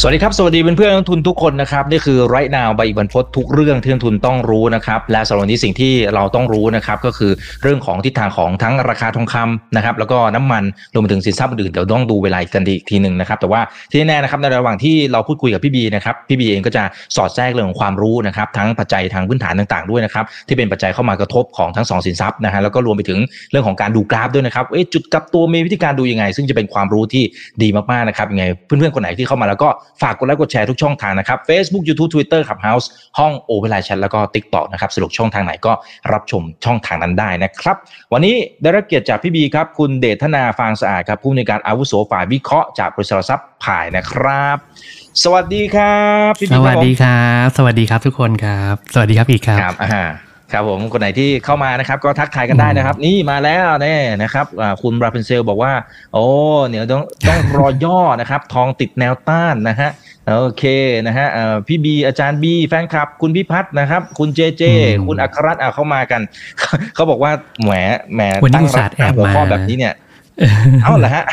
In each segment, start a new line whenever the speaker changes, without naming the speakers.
สวัสดีครับ สวัสดีเพื่อนๆนักทุนทุกคนนะครับนี่คือไรนาวใบบันพศทุกเรื่องที่นักทุนต้องรู้นะครับและสำหรับวันนี้สิ่งที่เราต้องรู้นะครับก็คือเรื่องของทิศทางของทั้งราคาทองคำนะครับแล้วก็น้ำมันรวมไปถึงสินทรัพย์อื่นเดี๋ยวต้องดูเวลาอีกทีหนึ่งนะครับแต่ว่าที่แน่นะครับในระหว่างที่เราพูดคุยกับพี่บีนะครับพี่บีเองก็จะสอดแทรกเรื่องของความรู้นะครับทั้งปัจจัยทางพื้นฐานต่างๆด้วยนะครับที่เป็นปัจจัยเข้ามากระทบของทั้งสองสินทรัพย์นะฮะแล้วก็รวมไปถึงเรื่องของการดูกราฟด้วยนะครับเอ๊ะจุดกลับตัวมีวิธีการดูยังไง ซึ่งจะเป็นความรู้ที่ดีมากๆนะครับยังไงเพื่อนๆคนไหนที่เข้ามาแล้วก็ฝากกดไลค์กดแชร์ทุกช่องทางนะครับ Facebook YouTube Twitter Clubhouse ห้อง OpenChat LINE แล้วก็ TikTok นะครับสะดวกช่องทางไหนก็รับชมช่องทางนั้นได้นะครับ วันนี้ได้รับเกียรติจากพี่บีครับ คุณเดชธนาฟางสะอาดครับผู้อำนวยการอาวุโสฝ่ายวิเคราะห์จากบริษัทหลักทรัพย์ผ่ายนะครับ สวัสดีครับพี่บีส
วัสดีครับ สวัสดีครับทุกคนครับ สวัสดีครับอีกครับ
ครับอ่า ครับผมคนไหนที่เข้ามานะครับ ก็ทักทายกันได้นะครับ นี่มาแล้วแน่นะครับอ่าคุณบราเพนเซลบอกว่า โอ้เดี๋ยวต้องต้องรอย่อนะครับ ทองติดแนวต้านนะฮะโอเคนะฮะเอ่อพี่บีอาจารย์บีแฟนคลับ คุณพิพัฒน์นะครับ คุณเจเจ
อืม
คุณอัครรัตน์อะเข้ามากัน เขาบอกว่าแหมแหม
วันนี้
ตั้ง
อุตส่าห์แอบ
หัวข้อ
มา
แบบนี้เนี่ย เอ้าเหรอฮะ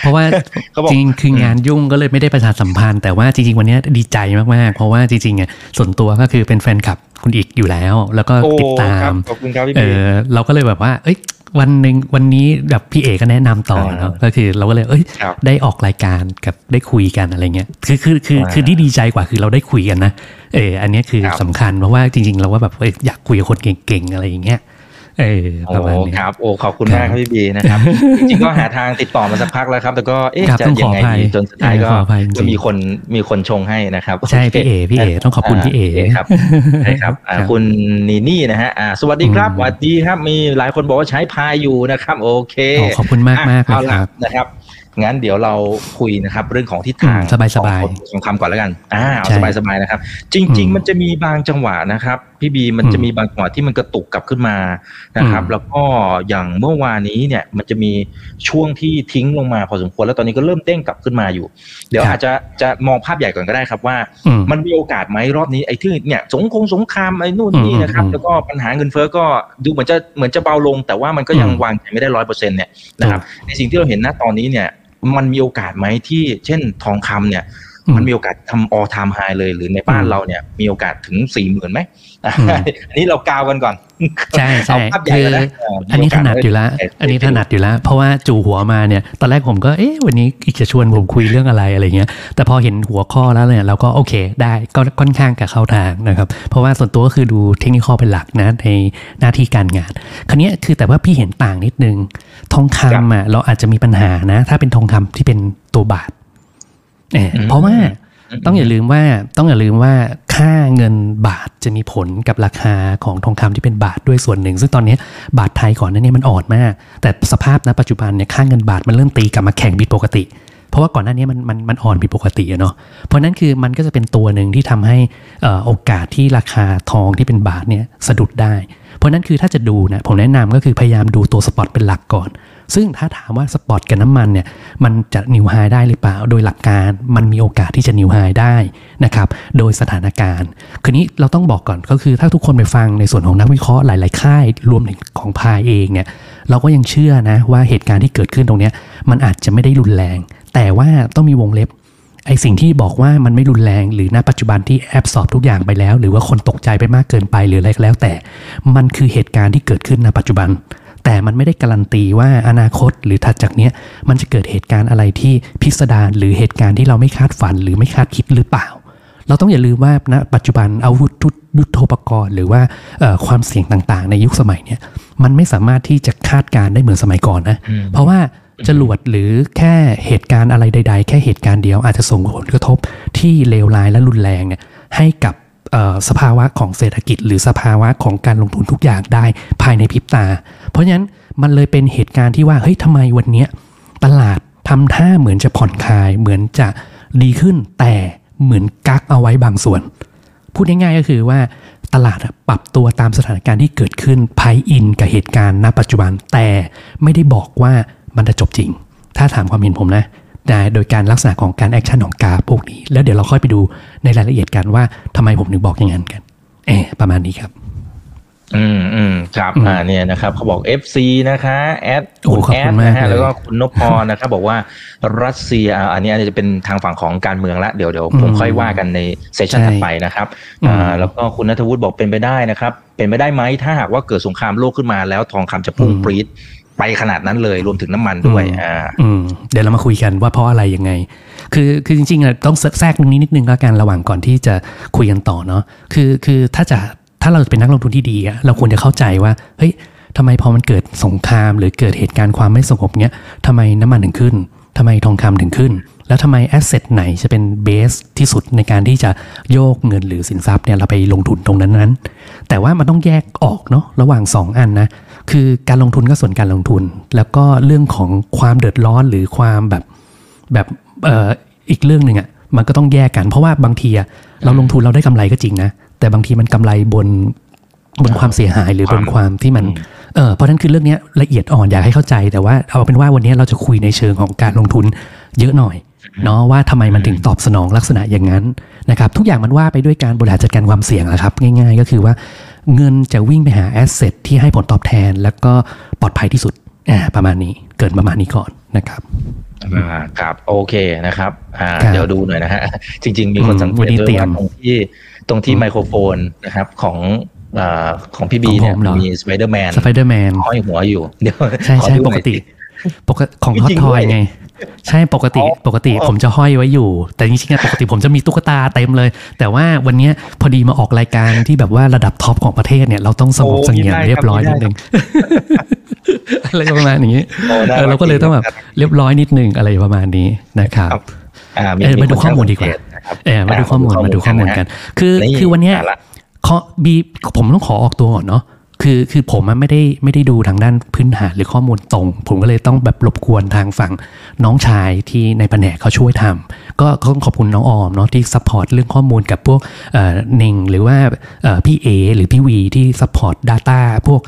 เพราะว่า
เขาบอก
จริงๆคืองานยุ่งก็เลยไม่ได้ประชาสัมพันธ์ แต่ว่าจริง ๆ วันนี้ดีใจมาก ๆ เพราะว่าจริงๆอะส่วนตัวก็คือเป็นแฟนคลับคุณอีกอยู่แล้ว แล้วก็
โอ้
ติดตา
ครับ
ม
ขอบคุณครับพี่
เอ
บี
อเราก็เลยแบบว่า เอ้ยวันหนึ่งวันนี้แบบพี่เอก็แนะนำต่อเนาะ
อ่า
ก็คือเราก็เลยเอ้ย
ครับ
ได้ออกรายการกับได้คุยกันอะไรเงี้ยคือคือคือ
อ่า
คือที่ดีใจกว่าคือเราได้คุยกันนะเอออันเนี้ยคือ
ครับ
สำคัญเพราะว่าจริง ๆ เราก็แบบเอ้ยอยากคุยกับคนเก่งๆอะไรอย่างเงี้ย เออประมาณ
โอ้
นี้
ครับ โอ้ขอบคุณมากครับพี่บีนะครับ จริงๆก็หาทางติดต่อมาสักพักแล้วครับ แต่ก็เอ๊ะ
ครับ
จะ
ต้องข
ยั
อง
ไง
อภัย
ดีจนสุดท้ายก็
ขออภัยจริงๆ
ก็มีคนมีคนชงให้นะครับ
ใช่
โค
พี่เอพี่เอต้องขอบคุณพี่เอ
โคครับใช่ครับอ่า
ครับ
คุณนีนี่นะฮะอ่าสวัสดีครับ
อืม
สวัสดีครับมีหลายคนบอกว่าใช้พายอยู่นะครับ โอเค
โอ้ขอบคุณมากมากๆ
อะ
เลย
เอา
ค
ละ
รับ
นะครับงั้นเดี๋ยวเราคุยนะครับ เรื่องของทิศทาง
อืมสบายๆ
ของทองคำก่อนแล้วกันอ่าเอา
ใช่
สบายๆนะครับจ
อื
ริง
ม
ๆมันจะมีบางจังหวะนะครับพี่บีมัน
อืม
จะมีบางจังหวะที่มันกระตุกกลับขึ้นมานะครับ
อืม
แล้วก็อย่างเมื่อวานนี้เนี่ยมันจะมีช่วงที่ทิ้งลงมาพอสมควรแล้วตอนนี้ก็เริ่มเด้งกลับขึ้นมาอยู่ เดี๋ยวอาจจะจะมองภาพใหญ่ก่อนก็ได้ครับว่า
อืม
มันมีโอกาสไหมรอบนี้ไอ้ที่เนี่ยสงคงสงครามไอ้นู่นนี่นะครับ
อืม
แล้วก็ปัญหาเงินเฟ้อก็ดูเหมือนจะเหมือนจะเบาลง แต่ว่ามันก็ยัง
อืม
วางใจไม่ได้ร้อยเปอร์เซ็นต์เนี่ยนะครับในสิ่งที่เราเห็นณตอนนี้เนี่ยมันมีโอกาสไหมที่เช่นทองคำเนี่ย
อื ม
มันมีโอกาสทำ all time high เลยหรือในบ้าน
อืม
เราเนี่ยมีโอกาสถึงสี่หมื่นไหมอะ
อืม
อันนี้เรากาวกันก่อน
ใช่ใช่
เอาภาพใหญ่
คือ
ก่อนนะเอั
นนี้
มีโก
ถ
ส
นัดอยู่แล้ว
เอั
นนี้ถนัดอยู่แล้วเพราะว่าจู่หัวมาเนี่ย ตอนแรกผมก็เอ๊ะวันนี้อีกจะชวนผมคุยเรื่องอะไรอะไรเงี้ย แต่พอเห็นหัวข้อแล้วเนี่ยเราก็โอเคได้ก็ค่อนข้างกับเข้าทางนะครับ เพราะว่าส่วนตัวก็คือดูเทคนิคเป็นหลักนะในหน้าที่การงาน คราวเนี้ยคือแต่ว่าพี่เห็นต่างนิดนึง ทองคำอะเราอาจจะมีปัญหานะ ถ้าเป็นทองคำที่เป็นตัวบาท เออ
อืม
เพราะว่าต้องอย่าลืมว่าต้องอย่าลืมว่าค่าเงินบาทจะมีผลกับราคาของทองคำที่เป็นบาทด้วยส่วนหนึ่ง ซึ่งตอนนี้บาทไทยก่อนหนั้นเนี่ยมันอ่อนมาก แต่สภาพณปัจจุบันเนี่ยค่าเงินบาทมันเริ่มตีกลับมาแข่งผิดปกติ เพราะว่าก่อนหน้านี้มันมันมันอ่อนผิดปกติอะเนาะเพราะนั้นคือมันก็จะเป็นตัวหนึ่งที่ทำให้เอ่อโอกาสที่ราคาทองที่เป็นบาทเนี่ยสะดุดได้ เพราะนั้นคือถ้าจะดูนะผมแนะนำก็คือพยายามดูตัวสปอตเป็นหลักก่อน ซึ่งถ้าถามว่าสปอตกับน้ำมันเนี่ยมันจะนิวไฮได้หรือเปล่า โดยหลักการมันมีโอกาสที่จะนิวไฮได้นะครับโดยสถานการณ์ คืนนี้เราต้องบอกก่อนก็คือถ้าทุกคนไปฟังในส่วนของนักวิเคราะห์หลาย ๆ ค่าย รวมถึงของพายเองเนี่ยเราก็ยังเชื่อนะว่าเหตุการณ์ที่เกิดขึ้นตรงนี้มันอาจจะไม่ได้รุนแรง แต่ว่าต้องมีวงเล็บไอสิ่งที่บอกว่ามันไม่รุนแรงหรือณปัจจุบันที่แอบสอบทุกอย่างไปแล้ว หรือว่าคนตกใจไปมากเกินไปหรืออะไรก็แล้วแต่ มันคือเหตุการณ์ที่เกิดขึ้นณปัจจุบัน แต่มันไม่ได้การันตีว่าอนาคตหรือถัดจากเนี้ยมันจะเกิดเหตุการณ์อะไรที่พิสดารหรือเหตุการณ์ที่เราไม่คาดฝันหรือไม่คาดคิดหรือเปล่า เราต้องอย่าลืมว่าณปัจจุบันอาวุธทุยุทโธปกรณ์ หรือว่าเอ่อความเสี่ยงต่างๆ ในยุคสมัยเนี่ยมันไม่สามารถที่จะคาดการณ์ได้เหมือนสมัยก่อนนะ
อืม
เพราะว่าจรวดหรือแค่เหตุการณ์อะไรใด ๆ แค่เหตุการณ์เดียวอาจจะส่งผลกระทบที่เลวร้ายและรุนแรงเนี่ยให้กับเอ่อสภาวะของเศรษฐกิจ หรือสภาวะของการลงทุนทุกอย่างได้ภายในพริบตา เพราะฉะนั้นมันเลยเป็นเหตุการณ์ที่ว่าเฮ้ยทำไมวันนี้ตลาดทำท่าเหมือนจะผ่อนคลาย เหมือนจะดีขึ้นแต่เหมือนกักเอาไว้บางส่วน พูดง่ายๆก็คือว่าตลาดปรับตัวตามสถานการณ์ที่เกิดขึ้นภายอินกับเหตุการณ์ณปัจจุบัน แต่ไม่ได้บอกว่ามันจะจบจริง ถ้าถามความเห็นผมนะโดยการลักษณะของการแอคชั่นของกราฟพวกนี้ แล้วเดี๋ยวเราค่อยไปดูในรายละเอียดกันว่าทำไมผมถึงบอกอย่างนั้นกัน เออประมาณนี้ครับ
อืมอืมครับ
อืม
อ่าเนี่ยนะครับเขาบอก FC นะคะแอด
โอ้
คุณ
ขอบ
แอ
คุ
ด
ณมาก
นะฮะ
เลย
แล้วก็คุณนพพรนะครับบอกว่ารัสเซียอ่าอันนี้อาจจะเป็นทางฝั่งของการเมืองละเดี๋ยวเดี๋ยวผม
อืม
ค่อยว่ากันในเซสชัน
ใช่
ถัดไปนะครับ
อืม
อ่าแล้วก็คุณนัทวุฒิบอกเป็นไปได้นะครับ เป็นไปได้ไหมถ้าหากว่าเกิดสงครามโลกขึ้นมาแล้วทองคำจะพุ่งปรี๊ดไปขนาดนั้นเลยรวมถึงน้ำมันด้วยอ่า
อืมเดี๋ยวเรามาคุยกันว่าเพราะอะไรยังไง คือคือจริงๆอะต้องแทรกตรงนี้นิดนึงแล้วกันระหว่างก่อนที่จะคุยกันต่อเนาะคือคือถ้าจะ ถ้าเราเป็นนักลงทุนที่ดีอะเราควรจะเข้าใจว่าเฮ้ยทำไมพอมันเกิดสงคราม หรือเกิดเหตุการณ์ความไม่สงบเนี้ยทำไมน้ำมันถึงขึ้นทำไมทองคำถึงขึ้น แล้วทำไมแอสเซทไหนจะเป็นเบสที่สุดในการที่จะโยกเงินหรือสินทรัพย์เนี่ยเราไปลงทุนตรงนั้นนั้น แต่ว่ามันต้องแยกออกเนาะระหว่างสองอันนะคือการลงทุนก็ส่วนการลงทุน แล้วก็เรื่องของความเดือดร้อนหรือความแบบแบบอออีกเรื่องหนึ่งอะ่ะมันก็ต้องแยกกัน เพราะว่าบางทีอะเราลงทุนเราได้กำไรก็จริงนะ แต่บางทีมันกำไรบนบนความเสียหายหรือบนความที่มันเออเพราะฉะนั้นคือเรื่องเนี้ยละเอียดอ่อนอยากให้เข้าใจ แต่ว่าเอาเป็นว่าวันนี้เราจะคุยในเชิงของการลงทุนเยอะหน่อยเนาะว่าทำไมมันถึงตอบสนองลักษณะอย่างนั้นนะครับทุกอย่างมันว่าไปด้วยการบริหารจัดการความเสี่ยงแหละครับ ง่าย ๆ ก็คือว่าเงินจะวิ่งไปหาแอสเซทที่ให้ผลตอบแทน แล้วก็ปลอดภัยที่สุด อ่าประมาณนี้เกิดประมาณนี้ก่อนนะครับ
อ่าครับโอเคนะครับอ่า
ครับ
เดี๋ยวดูหน่อยนะฮะจริง ๆ มีคน
อืม
สังเก
วัน
ต
นี้
ด้วย
เตรีย
ว่ามตรงที่ตรงที่ไมโครโฟนนะครับของอ่าของพี่บี
ของผม
เนี่ย
เหรอ
มีสไปเดอร์แมน
สไปเดอร์แมน
ห้อยหัวอยู่เดี๋ยว
ใช่
ขอ
ใช่
ดูห
ป
น่
ก
อย
ติ
สิ
ปกติของ
จริ
ฮอต
งๆ
ทอย
ด้วย
ไง ใช่ปกติ
อ๋อ
ปกติผมจะห้อยไว้อยู่ แต่จริงๆอะปกติผมจะมีตุ๊กตาเต็มเลย แต่ว่าวันเนี้ยพอดีมาออกรายการที่แบบว่าระดับท็อปของประเทศเนี่ยเราต้องสงบ
โอ้
เสงี่ยม
ไม่ได้
เรียบร้อย
ครับ
นิดนึง อะไรประมาณนี้
โอ้น่า
เออ
รัก
เราก็เลยต้องแบบ
จริง
เรียบร้อยนิดนึงอะไรประมาณนี้นะครับ
ครับอ่ามี
เออมาดู
คน
ข้อมูล
ช่ง
ดีกว่า
สังเนะครับ
เออมาดูข้อมูลมาดูข้อมูลกัน คือ
นี่
คือวันเนี้ย
อะละ
ข้อบีผมต้องขอออกตัวก่อนเนาะ คือคือผมไม่ได้ไม่ได้ดูทางด้านพื้นฐานหรือข้อมูลตรง ผมก็เลยต้องแบบรบกวนทางฝั่งน้องชายที่ในแผนกเขาช่วยทำก็ก็ต้องขอบคุณน้องออมเนาะที่ support เรื่องข้อมูลกับพวกเอ่อเน่งหรือว่าพี่เอหรือพี่วีที่ support data พวก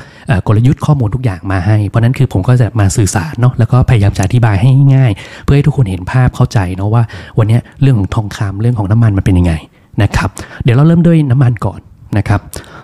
กลยุทธ์ข้อมูลทุกอย่างมาให้ เพราะนั้นคือผมก็จะมาสื่อสารเนาะแล้วก็พยายามจะอธิบายให้ง่าย เพื่อให้ทุกคนเห็นภาพเข้าใจเนาะว่าวันนี้เรื่องของทองคำเรื่องของน้ำมันมันเป็นยังไงนะครับเดี๋ยวเราเริ่มด้วยน้ำมันก่อน นะครับ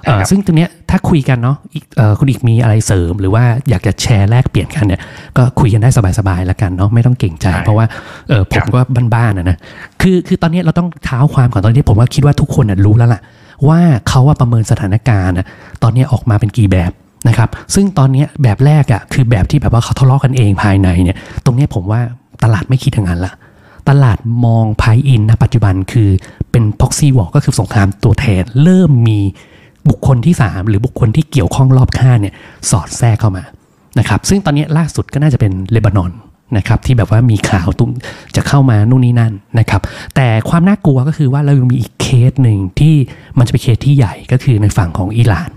เอ่อ
ครับ
ซึ่งตรงเนี้ยถ้าคุยกันเนาะอีกเอ่อคุณอีกมีอะไรเสริม หรือว่าอยากจะแชร์แลกเปลี่ยนกันเนี่ยก็คุยกันได้สบายๆแล้วกันเนาะไม่ต้องเก่งใจ
ใช่
เพราะว่าเออผมก็บ้านๆนะนะคือคือตอนเนี้ยเราต้องเท้าความก่อนตอนนี้ผมว่าคิดว่าทุกคนน่ะรู้แล้วล่ะ ว่าเขาว่าประเมินสถานการณ์น่ะตอนเนี้ยออกมาเป็นกี่แบบนะครับซึ่งตอนเนี้ยแบบแรกอะคือแบบที่แบบว่าเขาทะเลาะกันเองภายในเนี่ยตรงเนี้ยผมว่าตลาดไม่คิดอย่างนั้นละ ตลาดมองไพอินนะปัจจุบันคือเป็น proxy war ก็คือสงครามตัวแทน เริ่มมีบุคคลที่ 3 หรือบุคคลที่เกี่ยวข้องรอบข้างเนี่ยสอดแทรกเข้ามานะครับซึ่งตอนนี้ล่าสุดก็น่าจะเป็นเลบานอนนะครับที่แบบว่ามีข่าวตุ้มจะเข้ามานู่นนี่นั่นนะครับแต่ความน่ากลัวก็คือว่าเรายังมีอีกเคสหนึ่งที่มันจะเป็นเคสที่ใหญ่ก็คือในฝั่งของอิหร่าน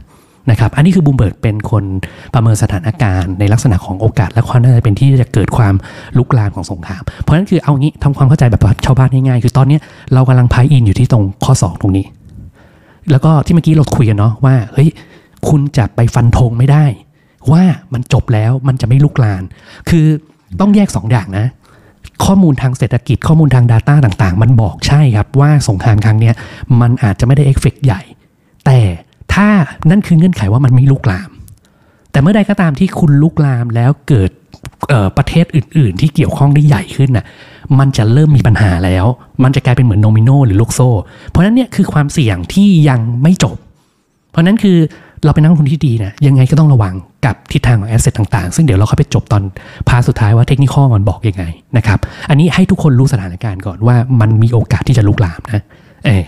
นะครับอันนี้คือบูมเบิร์กเป็นคนประเมินสถานการณ์ในลักษณะของโอกาส และความน่าจะเป็นที่จะเกิดความลุกลามของสงคราม เพราะฉะนั้นคือเอางี้ทำความเข้าใจแบบชาวบ้านง่ายๆคือตอนนี้เรากำลังพายอินอยู่ที่ตรงข้อ 2 ตรงนี้ แล้วก็ที่เมื่อกี้เราคุยกันเนาะว่าเฮ้ยคุณจะไปฟันธงไม่ได้ ว่ามันจบแล้วมันจะไม่ลุกลามคือต้องแยก 2 อย่างนะ ข้อมูลทางเศรษฐกิจข้อมูลทาง Data ต่างๆ มันบอกใช่ครับว่าสงครามครั้งเนี้ยมันอาจจะไม่ได้เอฟเฟกต์ใหญ่ แต่ ถ้านั่นคือเงื่อนไขว่ามันไม่ลุกลาม แต่เมื่อใดก็ตามที่คุณลุกลามแล้วเกิดประเทศอื่น ๆ ที่เกี่ยวข้องได้ใหญ่ขึ้นน่ะ มันจะเริ่มมีปัญหาแล้ว มันจะกลายเป็นเหมือนโดมิโนหรือลูกโซ่ เพราะนั้นเนี่ยคือความเสี่ยงที่ยังไม่จบ เพราะนั้นคือเราเป็นนักลงทุนที่ดีนะยังไงก็ต้องระวังกับทิศทางของ asset ต่าง ๆ ซึ่งเดี๋ยวเราเข้าไปจบตอน part สุดท้ายว่า technical มันบอกยังไงนะครับ อันนี้ให้ทุกคนรู้สถานการณ์ก่อนว่ามันมีโอกาสที่จะลุกลามนะ เออ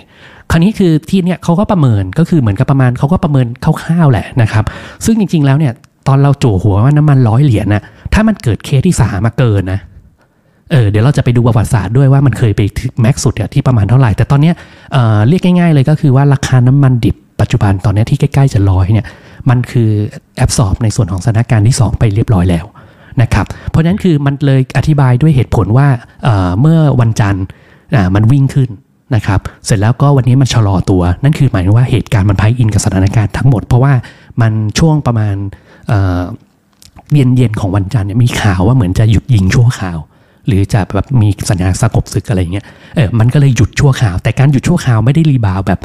คราวนี้คือที่เนี่ยเขาก็ประเมินก็คือเหมือนกับประมาณเขาก็ประเมินคร่าวๆแหละนะครับ ซึ่งจริง ๆ แล้วเนี่ยตอนเราโจหัวว่าน้ำมันร้อยเหรียญนะถ้ามันเกิดเคสที่สามมาเกินนะเออเดี๋ยวเราจะไปดูประวัติศาสตร์ด้วยว่ามันเคยไปถึงแม็กซ์สุดที่ประมาณเท่าไหร่ แต่ตอนเนี้ยเอ่อเรียกง่ายๆเลยก็คือว่าราคาน้ำมันดิบปัจจุบันตอนเนี้ยที่ใกล้ๆจะร้อยเนี่ยมันคือแอบสอบในส่วนของสถานการณ์ที่ 2 ไปเรียบร้อยแล้วนะครับเพราะฉะนั้นคือมันเลยอธิบายด้วยเหตุผลว่าเอ่อเมื่อวันจันทร์อ่ามันวิ่งขึ้น นะครับเสร็จแล้วก็วันนี้มันชะลอตัว นั่นคือหมายถึงว่าเหตุการณ์มันพายอินกับสถานการณ์ทั้งหมด เพราะว่ามันช่วงประมาณเย็นเย็นๆของวันจันทร์มีข่าวว่าเหมือนจะหยุดยิงชั่วคราว หรือจะแบบมีสัญญาณสงบศึกอะไรอย่างเงี้ยเออมันก็เลยหยุดชั่วคราว แต่การหยุดชั่วคราวไม่ได้รีบาวแบบ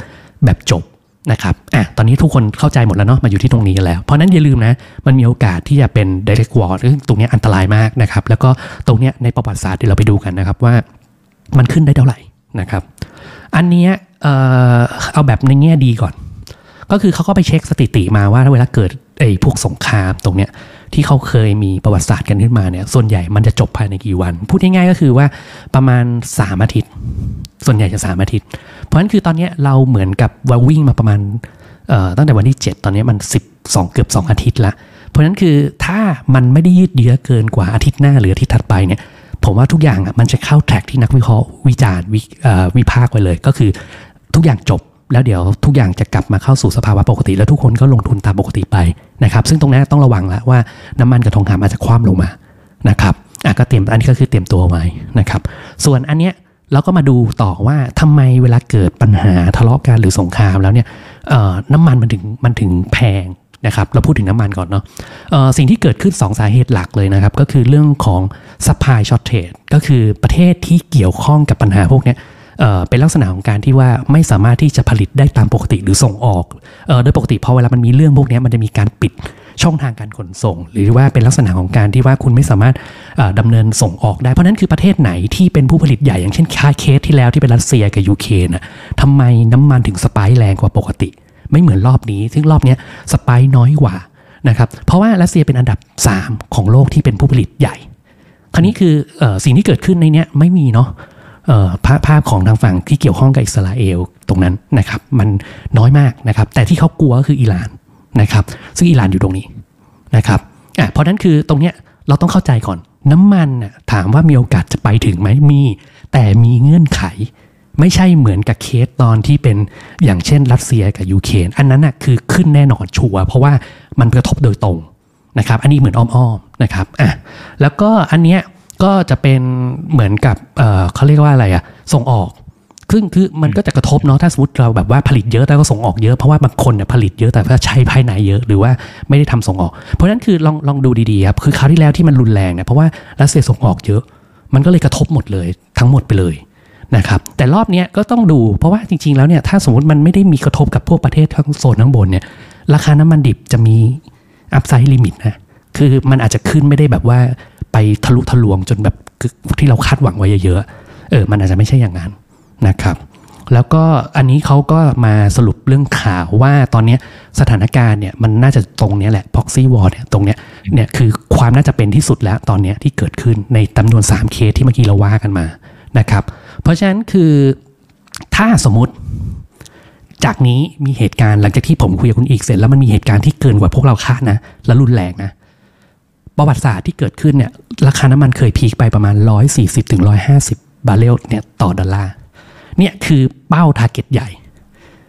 แบบจบนะครับอะตอนนี้ทุกคนเข้าใจหมดแล้วเนาะมาอยู่ที่ตรงนี้กันแล้ว เพราะนั้นอย่าลืมนะ มันมีโอกาสที่จะเป็น direct war ซึ่งตรงเนี้ยอันตรายมากนะครับ แล้วก็ตรงเนี้ยในประวัติศาสตร์เดี๋ยวเราไปดูกันนะครับว่ามันขึ้นได้เท่าไหร่นะครับ อันเนี้ยเอ่อเอาแบบในแง่ดีก่อน ก็คือเขาก็ไปเช็คสถิติมาว่าเวลาเกิดไอ้พวกสงครามตรงเนี้ยที่เขาเคยมีประวัติศาสตร์กันขึ้นมาเนี่ย ส่วนใหญ่มันจะจบภายในกี่วัน พูดง่ายๆก็คือว่าประมาณ 3 อาทิตย์ ส่วนใหญ่จะ3อาทิตย์ เพราะฉะนั้นคือตอนเนี้ยเราเหมือนกับว่าวิ่งมาประมาณตั้งแต่วันที่ 7 ตอนเนี้ยมัน 12 เกือบ 2 อาทิตย์ละ เพราะฉะนั้นคือถ้ามันไม่ได้ยืดเยื้อเกินกว่าอาทิตย์หน้าหรืออาทิตย์ถัดไปเนี่ย ผมว่าทุกอย่างอะมันจะเข้าแทร็กที่นักวิเคราะห์วิจารณ์วิพากษ์ไว้เลย ก็คือทุกอย่างจบแล้วเดี๋ยวทุกอย่างจะกลับมาเข้าสู่สภาวะปกติ แล้วทุกคนก็ลงทุนตามปกติไปนะครับ ซึ่งตรงนี้ต้องระวังแล้วว่าน้ำมันกับทองคำอาจจะคว่ำลงมานะครับอะก็เตรียมอันนี้ก็คือเตรียมตัวไว้นะครับ ส่วนอันเนี้ยเราก็มาดูต่อว่าทำไมเวลาเกิดปัญหาทะเลาะกันหรือสงครามแล้วเนี่ยน้ำมันมันถึงมันถึงแพง นะครับเราพูดถึงน้ำมันก่อนเนาะสิ่งที่เกิดขึ้น 2 สาเหตุหลักเลยนะครับ ก็คือเรื่องของ supply shortage ก็คือประเทศที่เกี่ยวข้องกับปัญหาพวกนี้เป็นลักษณะของการที่ว่าไม่สามารถที่จะผลิตได้ตามปกติหรือส่งออกโดยปกติพอเวลามันมีเรื่องพวกนี้มันจะมีการปิดช่องทางการขนส่ง หรือว่าเป็นลักษณะของการที่ว่าคุณไม่สามารถเอ่อดำเนินส่งออกได้ เพราะนั้นคือประเทศไหนที่เป็นผู้ผลิตใหญ่อย่างเช่นคาเคสที่แล้วที่เป็นรัสเซียกับยูเครนนะทำไมน้ำมันถึงสปค์แรงกว่าปกติ ไม่เหมือนรอบนี้ ซึ่งรอบนี้สไปน้อยกว่านะครับเพราะว่ารัสเซียเป็นอันดับ 3 ของโลกที่เป็นผู้ผลิตใหญ่คราวนี้คืออสิ่งที่เกิดขึ้นในนี้ไม่มีเนาะภาพภาพของทางฝั่งที่เกี่ยวข้องกับอิสราเอลตรงนั้นนะครับ มันน้อยมากนะครับ แต่ที่เขากลัวก็คืออิหร่านนะครับ ซึ่งอิหร่านอยู่ตรงนี้นะครับอะเพราะนั้นคือตรงเนี้ยเราต้องเข้าใจก่อน น้ำมันถามว่ามีโอกาสจะไปถึงไหมมี แต่มีเงื่อนไข ไม่ใช่เหมือนกับเคสตอนที่เป็นอย่างเช่น รัสเซียกับยูเครนอันนั้นน่ะคือขึ้นแน่นอนชัวร์เพราะว่ามันกระทบโดยตรงนะครับอันนี้เหมือนอ้อมๆนะครับอะแล้วก็อันเนี้ยก็จะเป็นเหมือนกับเเขาเรียกว่าอะไรอะส่งออกซึ่งคือมันก็จะกระทบเนาะถ้าสมมติเราแบบว่าผลิตเยอะแต่ก็ส่งออกเยอะเพราะว่าบางคนเนี่ยผลิตเยอะแต่ว่าใช้ภายในเยอะหรือว่าไม่ได้ทำส่งออก เพราะฉะนั้นคือลองลองดูดีๆครับคือคราวที่แล้วที่มันรุนแรงเนี่ยเพราะว่ารัสเซียส่งออกเยอะ มันก็เลยกระทบหมดเลยทั้งหมดไปเลย นะครับแต่รอบนี้ก็ต้องดูเพราะว่าจริง ๆ แล้วเนี่ยถ้าสมมติมันไม่ได้มีกระทบกับพวกประเทศทั้งโซนข้างบนเนี่ยราคาน้ำมันดิบจะมี upside limit นะคือมันอาจจะขึ้นไม่ได้แบบว่าไปทะลุทะลวงจนแบบที่เราคาดหวังไว้เยอะๆเออมันอาจจะไม่ใช่อย่างนั้นนะครับแล้วก็อันนี้เขาก็มาสรุปเรื่องข่าวว่าตอนนี้สถานการณ์เนี่ยมันน่าจะตรงนี้แหละ proxy war เนี่ยตรงเนี้ยเนี่ยคือความน่าจะเป็นที่สุดแล้วตอนนี้ที่เกิดขึ้นในจำนวน 3 เคสที่เมื่อกี้เราว่ากันมานะครับ เพราะฉะนั้นคือถ้าสมมติ จากนี้มีเหตุการณ์หลังจากที่ผมคุยกับคุณอีกเสร็จแล้วมันมีเหตุการณ์ที่เกินกว่าพวกเราคาดนะและรุนแรงนะประวัติศาสตร์ที่เกิดขึ้นเนี่ยราคาน้ำมันเคย peak ไปประมาณ 140ถึง150 บาร์เรลเนี่ยต่อดอลลาร์เนี่ยคือเป้า target ใหญ่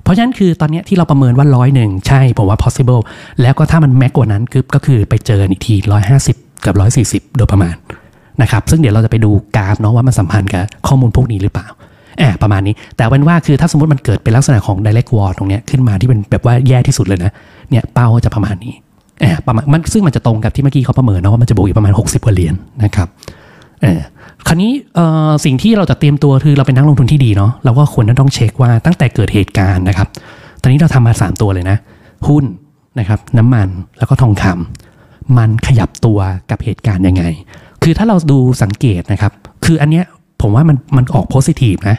เพราะฉะนั้นคือตอนนี้ที่เราประเมินว่าร้อยหนึ่งใช่ผมว่า possible แล้วก็ถ้ามันแม็กกว่านั้นคือก็คือไปเจออีกที 150 กับ 140 โดยประมาณ นะครับซึ่งเดี๋ยวเราจะไปดูกราฟเนาะว่ามันสัมพันธ์กับข้อมูลพวกนี้หรือเปล่าแอบประมาณนี้ แต่เป็นว่าคือถ้าสมมติมันเกิดเป็นลักษณะของ direct war ตรงเนี้ยขึ้นมาที่เป็นแบบว่าแย่ที่สุดเลยนะเนี่ยเป้าจะประมาณนี้แอบประมาณมันซึ่งมันจะตรงกับที่เมื่อกี้เขาประเมินเนาะว่ามันจะบวกอีกประมาณ 60กว่าเหรียญนะครับเออคราวนี้สิ่งที่เราจะเตรียมตัวคือเราเป็นนักลงทุนที่ดีเนาะเราก็ควรจะต้องเช็คว่าตั้งแต่เกิดเหตุการณ์นะครับ ตอนนี้เราทำมา 3 ตัวเลยนะ หุ้นนะครับ น้ำมันแล้วก็ทองคำมันขยับตัวกับเหตุการณ์ยังไง คือถ้าเราดูสังเกตนะครับ คืออันเนี้ยผมว่ามันมันออก positive นะ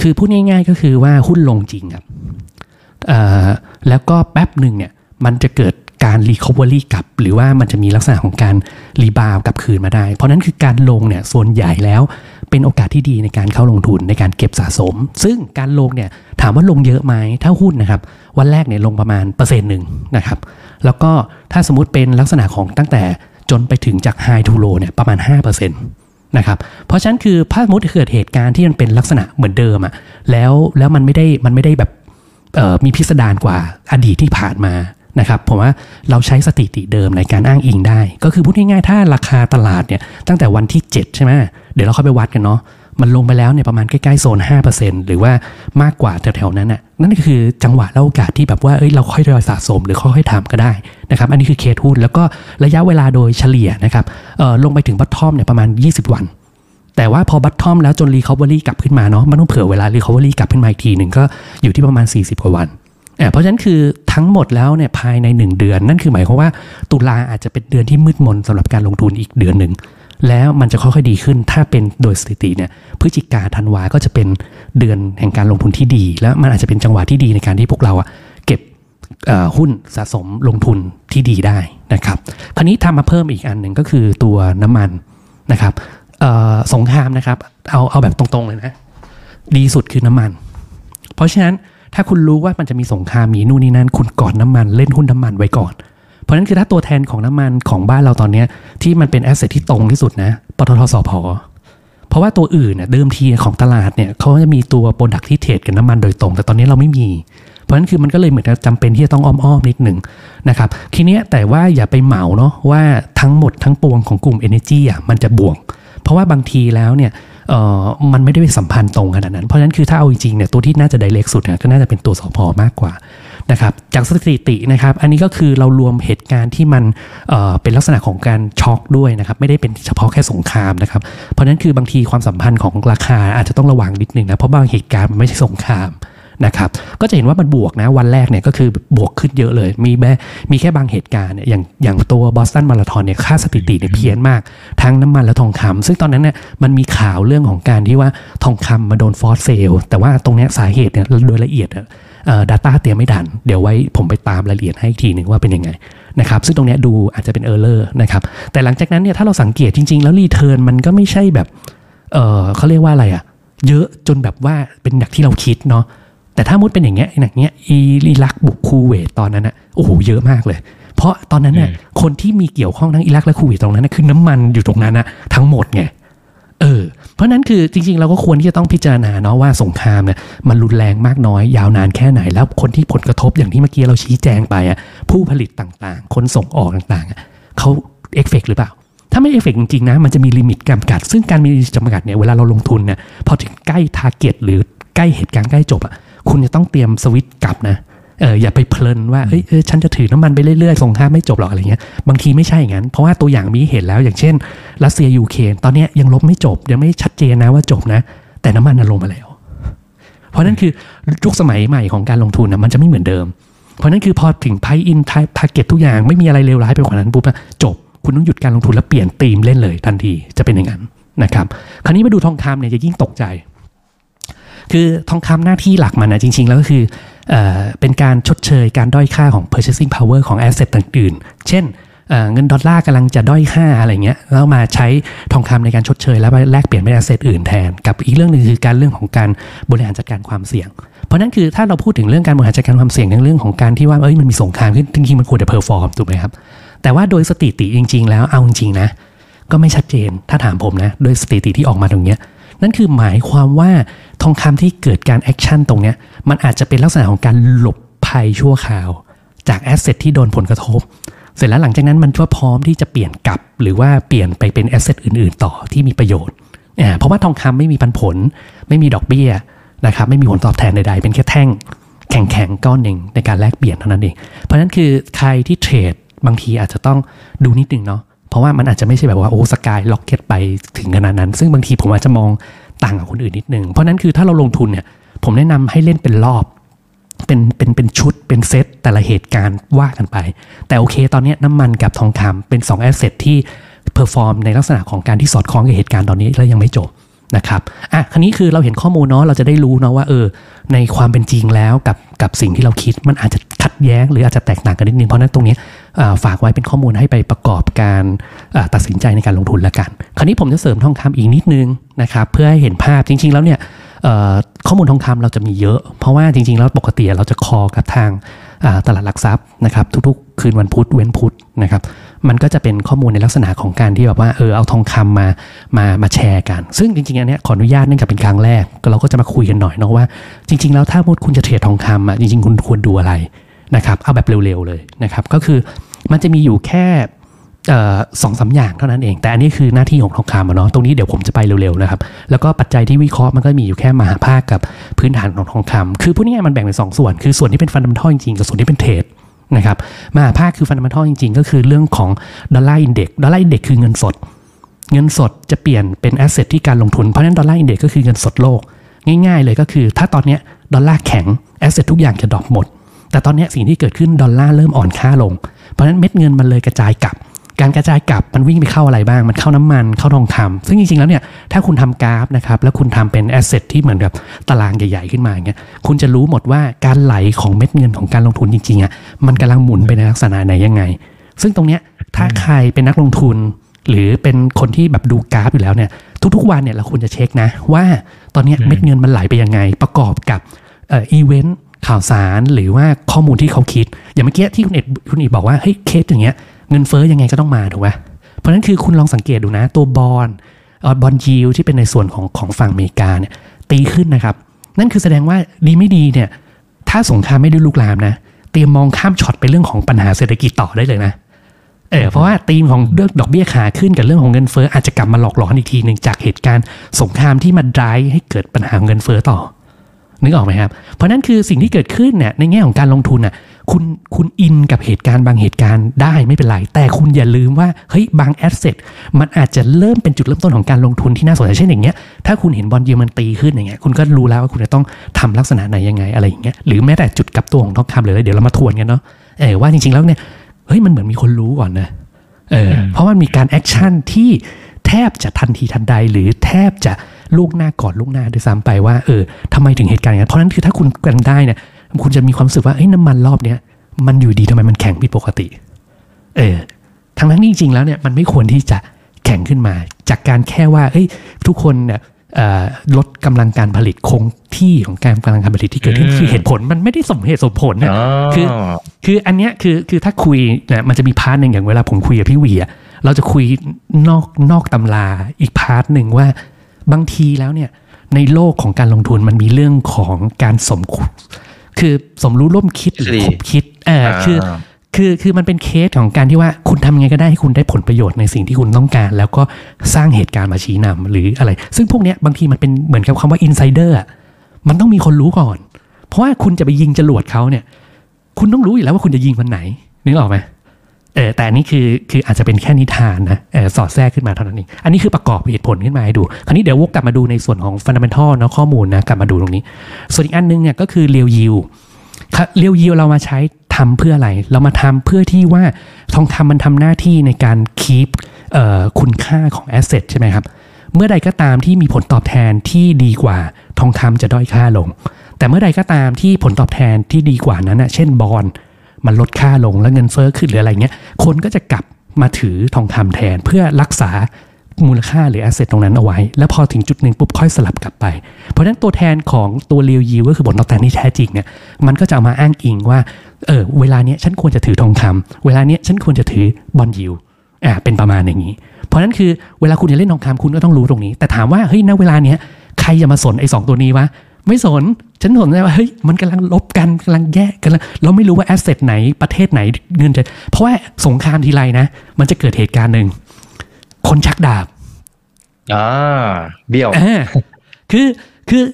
คือพูดง่ายๆก็คือว่าหุ้นลงจริงครับแล้วก็แป๊บหนึ่งเนี่ยมันจะเกิดการ recovery กลับ หรือว่ามันจะมีลักษณะของการ rebound กลับคืนมาได้ เพราะนั้นคือการลงเนี่ยส่วนใหญ่แล้วเป็นโอกาสที่ดีในการเข้าลงทุนในการเก็บสะสม ซึ่งการลงเนี่ยถามว่าลงเยอะไหมถ้าหุ้นนะครับ วันแรกเนี่ยลงประมาณเปอร์เซ็นต์หนึ่งนะครับ แล้วก็ถ้าสมมติเป็นลักษณะของตั้งแต่ จนไปถึงจากไฮทูโลเนี่ยประมาณ 5%นะครับเพราะฉะนั้นคือถ้าสมมติเกิดเหตุการณ์ที่มันเป็นลักษณะเหมือนเดิมอะแล้วแล้วมันไม่ได้มันไม่ได้แบบมีพิสดารกว่าอดีตที่ผ่านมานะครับผมว่าเราใช้สถิติเดิมในการอ้างอิงได้ ก็คือพูดง่ายๆ ถ้าราคาตลาดเนี่ยตั้งแต่วันที่ 7 ใช่ไหมเดี๋ยวเราเข้าไปวัดกันเนาะ มันลงไปแล้วเนี่ยประมาณใกล้ๆโซน 5%หรือว่ามากกว่าแถวๆนั้นน่ะนั่นก็คือจังหวะและโอกาสที่แบบว่าเอ้ยเราค่อยทยอยสะสมหรือค่อยๆทำก็ได้นะครับอันนี้คือเคสหุ้นแล้วก็ระยะเวลาโดยเฉลี่ยนะครับเออลงไปถึง bottom เนี่ยประมาณ 20 วันแต่ว่าพอ bottom แล้วจน recovery กลับขึ้นมาเนาะมันต้องเผื่อเวลา recovery กลับขึ้นมาอีกทีหนึ่งก็อยู่ที่ประมาณ 40 กว่าวันอ่าเพราะฉะนั้นคือทั้งหมดแล้วเนี่ยภายใน 1 เดือน นั่นคือหมายความว่าตุลาอาจจะเป็นเดือนที่มืดมนสำหรับการลงทุนอีกเดือนหนึ่ง แล้วมันจะค่อยๆดีขึ้น ถ้าเป็นโดยสถิติเนี่ยพฤศจิกาธันวาก็จะเป็นเดือนแห่งการลงทุนที่ดี แล้วมันอาจจะเป็นจังหวะที่ดีในการที่พวกเราอะเก็บหุ้นสะสมลงทุนที่ดีได้นะครับคราวนี้ทำมาเพิ่มอีกอันหนึ่งก็คือตัวน้ำมันนะครับสงครามนะครับเอาเอาแบบตรงๆเลยนะดีสุดคือน้ำมัน เพราะฉะนั้นถ้าคุณรู้ว่ามันจะมีสงครามมีนู่นนี่นั่นคุณก่อนน้ำมันเล่นหุ้นน้ำมันไว้ก่อน เพราะฉะนั้นคือถ้าตัวแทนของน้ำมันของบ้านเราตอนเนี้ที่มันเป็น asset ที่ตรงที่สุดนะปตท.สผ.เพราะว่าตัวอื่นเนี่ยเดิมทีของตลาดเนี่ยเขาจะมีตัว product ที่ trade กับน้ำมันโดยตรง แต่ตอนนี้เราไม่มี เพราะฉะนั้นคือมันก็เลยเหมือนกับจำเป็นที่จะต้องอ้อมๆนิดหนึ่งนะครับทีนี้แต่ว่าอย่าไปเหมาเนาะว่าทั้งหมดทั้งปวงของกลุ่ม energy อะมันจะบวกเพราะว่าบางทีแล้วเนี่ยเอ่อมันไม่ได้เป็นสัมพันธ์ตรงขนาดนั้น เพราะฉะนั้นคือถ้าเอาจริงๆเนี่ยตัวที่น่าจะได้เรกสุดเนี่ยก็น่าจะเป็นตัวสพมากกว่า นะครับจากสถิตินะครับ อันนี้ก็คือเรารวมเหตุการณ์ที่มันเเป็นลักษณะของการช็อกด้วยนะครับ ไม่ได้เป็นเฉพาะแค่สงครามนะครับ เพราะนั้นคือบางทีความสัมพันธ์ของราคาอาจจะต้องระวังนิดนึงนะ เพราะบางเหตุการณ์มันไม่ใช่สงครามนะครับ ก็จะเห็นว่ามันบวกนะวันแรกเนี่ยก็คือบวกขึ้นเยอะเลย มีแม้มีแค่บางเหตุการณ์เนี่ยอย่างอย่างตัวบอสตันมาราธอนเนี่ยค่าสถิติเนี่ยเพี้ยนมาก ทั้งน้ำมันและทองคำซึ่งตอนนั้นเนี่ยมันมีข่าวเรื่องของการที่ว่าทองคำมาโดน forced sell แต่ว่าตรงเนี้ยสาเหตุเนี่ยโดยละเอียด อะเอ่อ data เตรียมไม่ทัน เดี๋ยวไว้ผมไปตามรายละเอียดให้อีกทีหนึ่งว่าเป็นยังไงนะครับซึ่งตรงเนี้ยดูอาจจะเป็น error นะครับแต่หลังจากนั้นเนี่ยถ้าเราสังเกตจริง ๆ แล้ว return มันก็ไม่ใช่แบบเออเขาเรียกว่าอะไรอะเยอะจนแบบว่าเป็นอย่างที่เราคิดเนาะแต่ถ้ามุดเป็นอย่างเงี้ยอย่างเงี้ยอิรักบุกคูเวตตอนนั้นนะโอ้โหเยอะมากเลย เพราะตอนนั้นเนี่ยคนที่มีเกี่ยวข้องทั้งอิรักและคูเวตตรงนั้นนะคือน้ำมันอยู่ตรงนั้นนะทั้งหมดไงเออ เพราะนั้นคือจริง ๆ เราก็ควรที่จะต้องพิจารณาเนาะว่าสงครามเนี่ยมันรุนแรงมากน้อย ยาวนานแค่ไหน แล้วคนที่ผลกระทบอย่างที่เมื่อกี้เราชี้แจงไปอะผู้ผลิตต่างๆ คนส่งออกต่างๆอะเขาเอฟเฟกหรือเปล่า ถ้าไม่เอฟเฟกจริงๆนะมันจะมี limit จำกัด ซึ่งการมีจำกัดเนี่ยเวลาเราลงทุนเนี่ยพอถึงใกล้ target หรือใกล้เหตุการณ์ใกล้จบอะคุณจะต้องเตรียมสวิตช์กลับนะ เอออย่าไปเพลินว่าเอ้ยเออฉันจะถือน้ำมันไปเรื่อยๆสงครามไม่จบหรอกอะไรเงี้ยบางทีไม่ใช่อย่างนั้น เพราะว่าตัวอย่างมีเห็นแล้วอย่างเช่นรัสเซียยูเครนตอนนี้ยังรบไม่จบ ยังไม่ชัดเจนนะว่าจบนะ แต่น้ำมันลงมาแล้ว เพราะนั่นคือยุคสมัยใหม่ของการลงทุนนะมันจะไม่เหมือนเดิม เพราะนั่นคือพอถึง price in target ทุกอย่างไม่มีอะไรเลวร้ายไปกว่านั้นปุ๊บจบ คุณต้องหยุดการลงทุนแล้วเปลี่ยนธีมเล่นเลยทันทีจะเป็นอย่างนั้นนะครับ คราวนี้มาดูทองคำเนี่ยจะยิ่งตกใจ คือทองคำหน้าที่หลักมันนะจริง ๆ แล้วก็คือ เป็นการชดเชยการด้อยค่าของ purchasing power ของ asset ต่างๆ เช่นเงินดอลลาร์กำลังจะด้อยค่าอะไรเงี้ยแล้วมาใช้ทองคำในการชดเชย แล้วไปแลกเปลี่ยนเป็น asset อื่นแทน กับอีกเรื่องหนึ่งคือการเรื่องของการบริหารจัดการความเสี่ยง เพราะนั้นคือถ้าเราพูดถึงเรื่องการบริหารจัดการความเสี่ยงในเรื่องของการที่ว่าเอ้ยมันมีสงครามขึ้นจริงๆมันควรจะ perform ถูกไหมครับแต่ว่าโดยสถิติจริง ๆ แล้วเอาจริงๆนะ ก็ไม่ชัดเจนถ้าถามผมนะโดยสถิติที่ออกมาตรงเนี้ย นั่นคือหมายความว่าทองคำที่เกิดการ action ตรงเนี้ยมันอาจจะเป็นลักษณะของการหลบภัยชั่วคราว จาก asset ที่โดนผลกระทบ เสร็จแล้วหลังจากนั้นมันก็พร้อมที่จะเปลี่ยนกลับ หรือว่าเปลี่ยนไปเป็น asset อื่น ๆ ต่อที่มีประโยชน์อ่าเพราะว่าทองคำไม่มีปันผล ไม่มีดอกเบี้ยนะครับไม่มีผลตอบแทนใดๆ เป็นแค่แท่งแข็งๆก้อนหนึ่งในการแลกเปลี่ยนเท่านั้นเอง เพราะฉะนั้นคือใครที่ trade บางทีอาจจะต้องดูนิดนึงเนาะ เพราะว่ามันอาจจะไม่ใช่แบบว่าโอ้ skyrocket ไปถึงขนาดนั้น ซึ่งบางทีผมอาจจะมองต่างกับคนอื่นนิดนึง เพราะนั้นคือถ้าเราลงทุนเนี่ย ผมแนะนำให้เล่นเป็นรอบ เป็นเป็นเป็นชุดเป็นเซตแต่ละเหตุการณ์ว่ากันไป แต่โอเค ตอนนี้น้ำมันกับทองคำเป็น2 asset ที่ perform ในลักษณะของการที่สอดคล้องกับเหตุการณ์ตอนนี้แล้วยังไม่จบ นะครับอะคราวนี้คือเราเห็นข้อมูลเนาะเราจะได้รู้เนาะว่าเออในความเป็นจริงแล้วกับกับสิ่งที่เราคิดมันอาจจะขัดแย้ง หรืออาจจะแตกต่างกันนิดนึงเพราะนั้นตรงนี้ฝากไว้เป็นข้อมูลให้ไปประกอบการตัดสินใจในการลงทุนละกัน คราวนี้ผมจะเสริมทองคำอีกนิดนึงนะครับเพื่อให้เห็นภาพจริง ๆ แล้วเนี่ยข้อมูลทองคำเราจะมีเยอะ เพราะว่าจริง ๆ แล้วปกติเราจะคอกับทางตลาดหลักทรัพย์นะครับทุกๆ คืนวันพุธเว้นพุธนะครับ มันก็จะเป็นข้อมูลในลักษณะของการที่แบบว่าเออเอาทองคำมามามาแชร์กัน ซึ่งจริงๆอันเนี้ยขออนุญาตเนื่องจากเป็นครั้งแรกเราก็จะมาคุยกันหน่อยเนาะว่าจริง ๆ แล้วถ้ามุดคุณจะเทรดทองคำอะจริงๆคุณควรดูอะไรนะครับเอาแบบเร็วๆเลยนะครับก็คือมันจะมีอยู่แค่สองสาอย่างเท่านั้นเอง แต่อันนี้คือหน้าที่ของทองคำเนาะตรงนี้เดี๋ยวผมจะไปเร็วๆนะครับ แล้วก็ปัจจัยที่วิเคราะห์มันก็มีอยู่แค่มหาภาคกับพื้นฐานของทองคำคือพูดง่ายๆมันแบ่งเป็นสองส่วน คือส่วนที่เป็นฟันดัมเบลจริงๆกับส่วนที่เป็นเทรด นะครับมหาภาคคือฟันดัมเบลจริงๆ ก็คือเรื่องของdollar index dollar index คือเงินสด เงินสดจะเปลี่ยนเป็น asset ที่การลงทุน เพราะฉะนั้น dollar index ก็คือเงินสดโลก ง่ายๆเลยก็คือ ถ้าตอนนี้ดอลลาร์แข็ง asset ทุกอย่างจะ drop หมด แต่ตอนนี้สิ่งที่เกิดขึ้นดอลลาร์เริ่มอ่อนค่าลง เพราะฉะนั้นเม็ดเงินมันเลยกระจายกลับ การกระจายกลับมันวิ่งไปเข้าอะไรบ้าง มันเข้าน้ำมันเข้าทองคำซึ่งจริงๆแล้วเนี่ยถ้าคุณทำกราฟนะครับแล้วคุณทำเป็น asset ที่เหมือนแบบตารางใหญ่ๆ ขึ้นมาอย่างเงี้ยคุณจะรู้หมดว่าการไหลของเม็ดเงินของการลงทุนจริงๆอะมันกำลังหมุนไปในลักษณะไหนยังไง ซึ่งตรงเนี้ยถ้าใครเป็นนักลงทุน หรือเป็นคนที่แบบดูกราฟอยู่แล้วเนี่ยทุกๆวันเนี่ยเราควรจะเช็คนะ ว่าตอนเนี้ยเม็ดเงินมันไหลไปยังไง ประกอบกับเอ่ออีเวนต์ข่าวสารหรือว่าข้อมูลที่เขาคิด อย่างเมื่อกี้ที่คุณเอ็ดคุณอีบอกว่าเฮ้ยเคสอย่างเงี้ย เงินเฟ้อยังไงก็ต้องมาถูกไหมเพราะฉะนั้นคือคุณลองสังเกตดูนะ ตัวบอลบอลยิวที่เป็นในส่วนของของฝั่งอเมริกาเนี่ยตีขึ้นนะครับ นั่นคือแสดงว่าดีไม่ดีเนี่ยถ้าสงครามไม่ได้ลุกลามนะ เตรียมมองข้ามช็อตไปเรื่องของปัญหาเศรษฐกิจต่อได้เลยนะเออเพราะว่าธีมของเรื่องดอกเบี้ยขาขึ้นกับเรื่องของเงินเฟ้ออาจจะกลับมาหลอกหลอนอีกทีหนึ่งจากเหตุการณ์สงครามที่มาดรายให้เกิดปัญหาเงินเฟ้อต่อนึกออกไหมครับ เพราะนั้นคือสิ่งที่เกิดขึ้นเนี่ยในแง่ของการลงทุนน่ะ คุณคุณอินกับเหตุการณ์บางเหตุการณ์ได้ไม่เป็นไร แต่คุณอย่าลืมว่าเฮ้ยบางแอสเซทมันอาจจะเริ่มเป็นจุดเริ่มต้นของการลงทุนที่น่าสนใจเช่นอย่างเงี้ยถ้าคุณเห็น volume มันตีขึ้นอย่างเงี้ยคุณก็รู้แล้วว่าคุณจะต้องทำลักษณะไหนยังไงอะไรอย่างเงี้ยหรือแม้แต่จุดกลับตัวของทองคำหรืออะไรเดี๋ยวเรามาทวนกันเนาะเออว่าจริงๆแล้วเนี่ยเฮ้ยมันเหมือนมีคนรู้ก่อนนะเออเพราะมันมีการ action ที่แทบจะทันทีทันใดหรือแทบจะล่วงหน้าก่อนล่วงหน้าด้วยซ้ำไปว่าเออทำไมถึงเหตุการณ์อย่างนั้นเพราะฉะนั้นคือถ้าคุณกันได้เนี่ย คุณจะมีความรู้สึกว่าเอ้ยน้ำมันรอบเนี้ยมันอยู่ดีทำไมมันแข็งผิดปกติ เออทั้งนั้นจริงๆแล้วเนี่ยมันไม่ควรที่จะแข็งขึ้นมา จากการแค่ว่าเอ้ยทุกคนเนี่ยเอ่อลดกำลังการผลิตคงที่ของการกำลังการผลิตที่เกิดขึ้น
อืม
คือเหตุผลมันไม่ได้สมเหตุสมผลนะ
อ๋อ
คือคืออันเนี้ยคือคือถ้าคุยเนี่ยมันจะมี part หนึ่งอย่างเวลาผมคุยกับพี่หวีอะเราจะคุยนอกนอกตำราอีก part หนึ่งว่าบางทีแล้วเนี่ยในโลกของการลงทุนมันมีเรื่องของการสม คุคือสมรู้ร่วมคิดหรือ
ทฤษฎี
คบคิดเออคือคือคือมันเป็นเคสของการที่ว่าคุณทำยังไงก็ได้ให้คุณได้ผลประโยชน์ในสิ่งที่คุณต้องการ แล้วก็สร้างเหตุการณ์มาชี้นำหรืออะไร ซึ่งพวกเนี้ยบางทีมันเป็นเหมือนกับคำว่า insider มันต้องมีคนรู้ก่อน เพราะว่าคุณจะไปยิงจรวดเขาเนี่ย คุณต้องรู้อยู่แล้วว่าคุณจะยิงวันไหนนึกออกไหม เออแต่อันนี้คือคืออาจจะเป็นแค่นิทานนะเออสอดแทรกขึ้นมาเท่านั้นเองอันนี้คือประกอบเหตุผลขึ้นมาให้ดู คราวนี้เดี๋ยววกกลับมาดูในส่วนของ fundamental เนาะข้อมูลนะกลับมาดูตรงนี้ ส่วนอีกอันนึงเนี่ยก็คือเรียวยิวเรียวยิวเรามาใช้ทำเพื่ออะไร เรามาทำเพื่อที่ว่าทองคำมันทำหน้าที่ในการคีปคุณค่าของแอสเซทใช่ไหมครับเมื่อใดก็ตามที่มีผลตอบแทนที่ดีกว่าทองคำจะด้อยค่าลง แต่เมื่อใดก็ตามที่ผลตอบแทนที่ดีกว่านั้นนะเช่นบอล มันลดค่าลงแล้วเงินเฟ้อขึ้นหรืออะไรเงี้ยคนก็จะกลับมาถือทองคำแทนเพื่อรักษามูลค่าหรือแอสเซทตรงนั้นเอาไว้ แล้วพอถึงจุดหนึ่งปุ๊บค่อยสลับกลับไป เพราะฉะนั้นตัวแทนของตัวเรียวยิวก็คือผลตอบแทนที่แท้จริงเนี่ยมันก็จะามาอ้างอิงว่าเออเวลาเนี้ยฉันควรจะถือทองคำเวลาเนี้ยฉันควรจะถือบอลยิวอ่าเป็นประมาณอย่างนี้ เพราะฉะนั้นคือเวลาคุณจะเล่นทองคำคุณก็ต้องรู้ตรงนี้ แต่ถามว่าเฮ้ยณเวลาเนี้ยใครจะมาสนไอ้สองตัวนี้วะไม่สน ฉันสนใจว่าเฮ้ยมันกำลังลบกันกำลังแยกกันแล้วเราไม่รู้ว่าแอสเซทไหนประเทศไหนเงินจะเพราะว่าสงครามทีไรนะ มันจะเกิดเหตุการณ์หนึ่งคนชักดาบ
อ่าเบี้ยว
อ่าคือคือ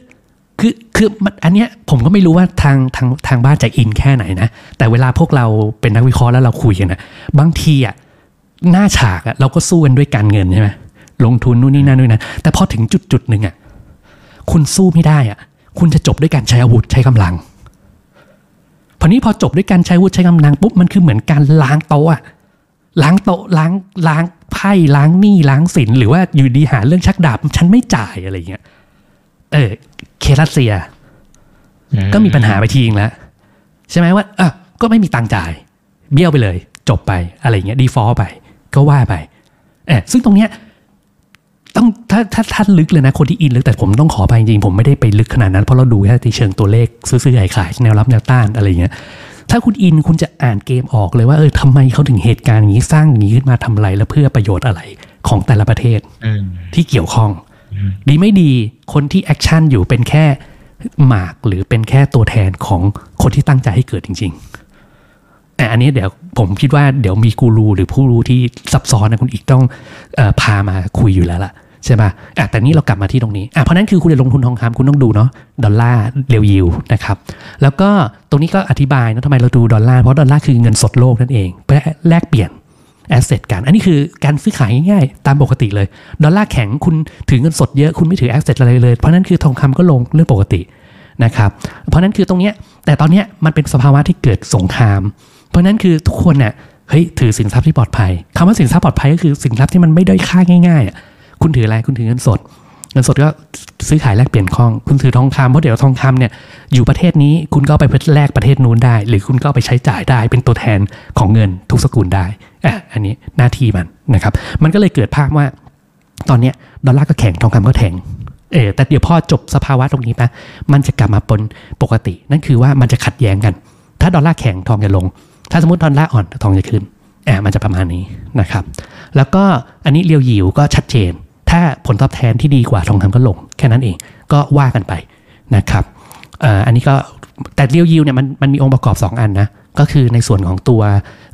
คือคือมันอันเนี้ยผมก็ไม่รู้ว่าทางทางทางบ้านจะอินแค่ไหนนะแต่เวลาพวกเราเป็นนักวิเคราะห์แล้วเราคุยกันนะบางทีอะหน้าฉากอะเราก็สู้กันด้วยการเงินใช่ไหมลงทุนนู่นนี่นั่นนู่นนะแต่พอถึงจุดจุดหนึ่งอะคุณสู้ไม่ได้อะ คุณจะจบด้วยการใช้อาวุธใช้กำลังพอนี้พอจบด้วยการใช้อาวุธใช้กำลังปุ๊บมันคือเหมือนการล้างโต๊ะอะล้างโต๊ะล้างล้างไพ่ล้างหนี้ล้างสินหรือว่าอยู่ดีหาเรื่องชักดาบฉันไม่จ่ายอะไรเงี้ยเออเครัสเซีย ก็มีปัญหาไปทีนึงแล้วใช่ไหมว่าอะก็ไม่มีตังค์จ่าย เบี้ยวไปเลย จบไปอะไรเงี้ยดีฟอลไปก็ว่าไปเออซึ่งตรงเนี้ย ต้องถ้าถ้าท่านลึกเลยนะคนที่อินลึกแต่ผมต้องขอไปจริงๆผมไม่ได้ไปลึกขนาดนั้น เพราะเราดูแค่ที่เชิงตัวเลขซื้อๆขายๆแนวรับแนวต้านอะไรเงี้ยถ้าคุณ in คุณจะอ่านเกมออกเลยว่าเออทำไมเขาถึงเหตุการณ์อย่างนี้สร้างอย่างนี้ขึ้นมาทำอะไรและเพื่อประโยชน์อะไรของแต่ละประเทศ
อืม
ที่เกี่ยวข้อง ดีไม่ดีคนที่ action อยู่เป็นแค่หมากหรือเป็นแค่ตัวแทนของคนที่ตั้งใจให้เกิดจริงๆแต่อันนี้เดี๋ยวผมคิดว่าเดี๋ยวมีกูรูหรือผู้รู้ที่ซับซ้อนนะคุณอีกต้องเออพามาคุยอยู่แล้วล่ะ ใช่ไหมอะแต่นี่เรากลับมาที่ตรงนี้อะเพราะนั้นคือคุณจะลงทุนทองคำคุณต้องดูเนาะดอลลาร์ real yield นะครับแล้วก็ตรงนี้ก็อธิบายนะทำไมเราดูดอลลาร์เพราะดอลลาร์คือเงินสดโลกนั่นเองเพื่อแลกเปลี่ยน asset กัน อันนี้คือการซื้อขายง่ายๆ ตามปกติเลย ดอลลาร์แข็งคุณถือเงินสดเยอะ คุณไม่ถือ asset อะไรเลย เพราะนั้นคือทองคำก็ลงเรื่องปกตินะครับ เพราะนั้นคือตรงเนี้ย แต่ตอนเนี้ยมันเป็นสภาวะที่เกิดสงคราม เพราะนั้นคือทุกคนเนี่ยเฮ้ยถือสินทรัพย์ที่ปลอดภัยคำว่าสินทรัพย์ปลอดภัยก็คือสินทรัพย์ที่มันไม่ด้อยค่าง่ายๆอะ คุณถืออะไรคุณถือเงินสด เงินสดก็ซื้อขายแลกเปลี่ยนคล่อง คุณถือทองคำเพราะเดี๋ยวทองคำเนี่ยอยู่ประเทศนี้คุณก็ไปแลกประเทศนู้นได้ หรือคุณก็ไปใช้จ่ายได้เป็นตัวแทนของเงินทุกสกุลได้อะอันนี้หน้าที่มันนะครับ มันก็เลยเกิดภาพว่า ตอนเนี้ยดอลลาร์ก็แข็งทองคำก็แข็งเออแต่เดี๋ยวพอจบสภาวะตรงนี้ปะมันจะกลับมาเป็นปกติ นั่นคือว่ามันจะขัดแย้งกัน ถ้าดอลลาร์แข็งทองจะลง ถ้าสมมติดอลลาร์อ่อนทองจะขึ้นแอบมันจะประมาณนี้นะครับ แล้วก็อันนี้เรียวยิวก็ชัดเจน ถ้าผลตอบแทนที่ดีกว่าทองคำก็ลง แค่นั้นเองก็ว่ากันไปนะครับอันนี้ก็แต่เรียวยิวเนี่ยมันมันมีองค์ประกอบ 2 อันนะก็คือในส่วนของตัว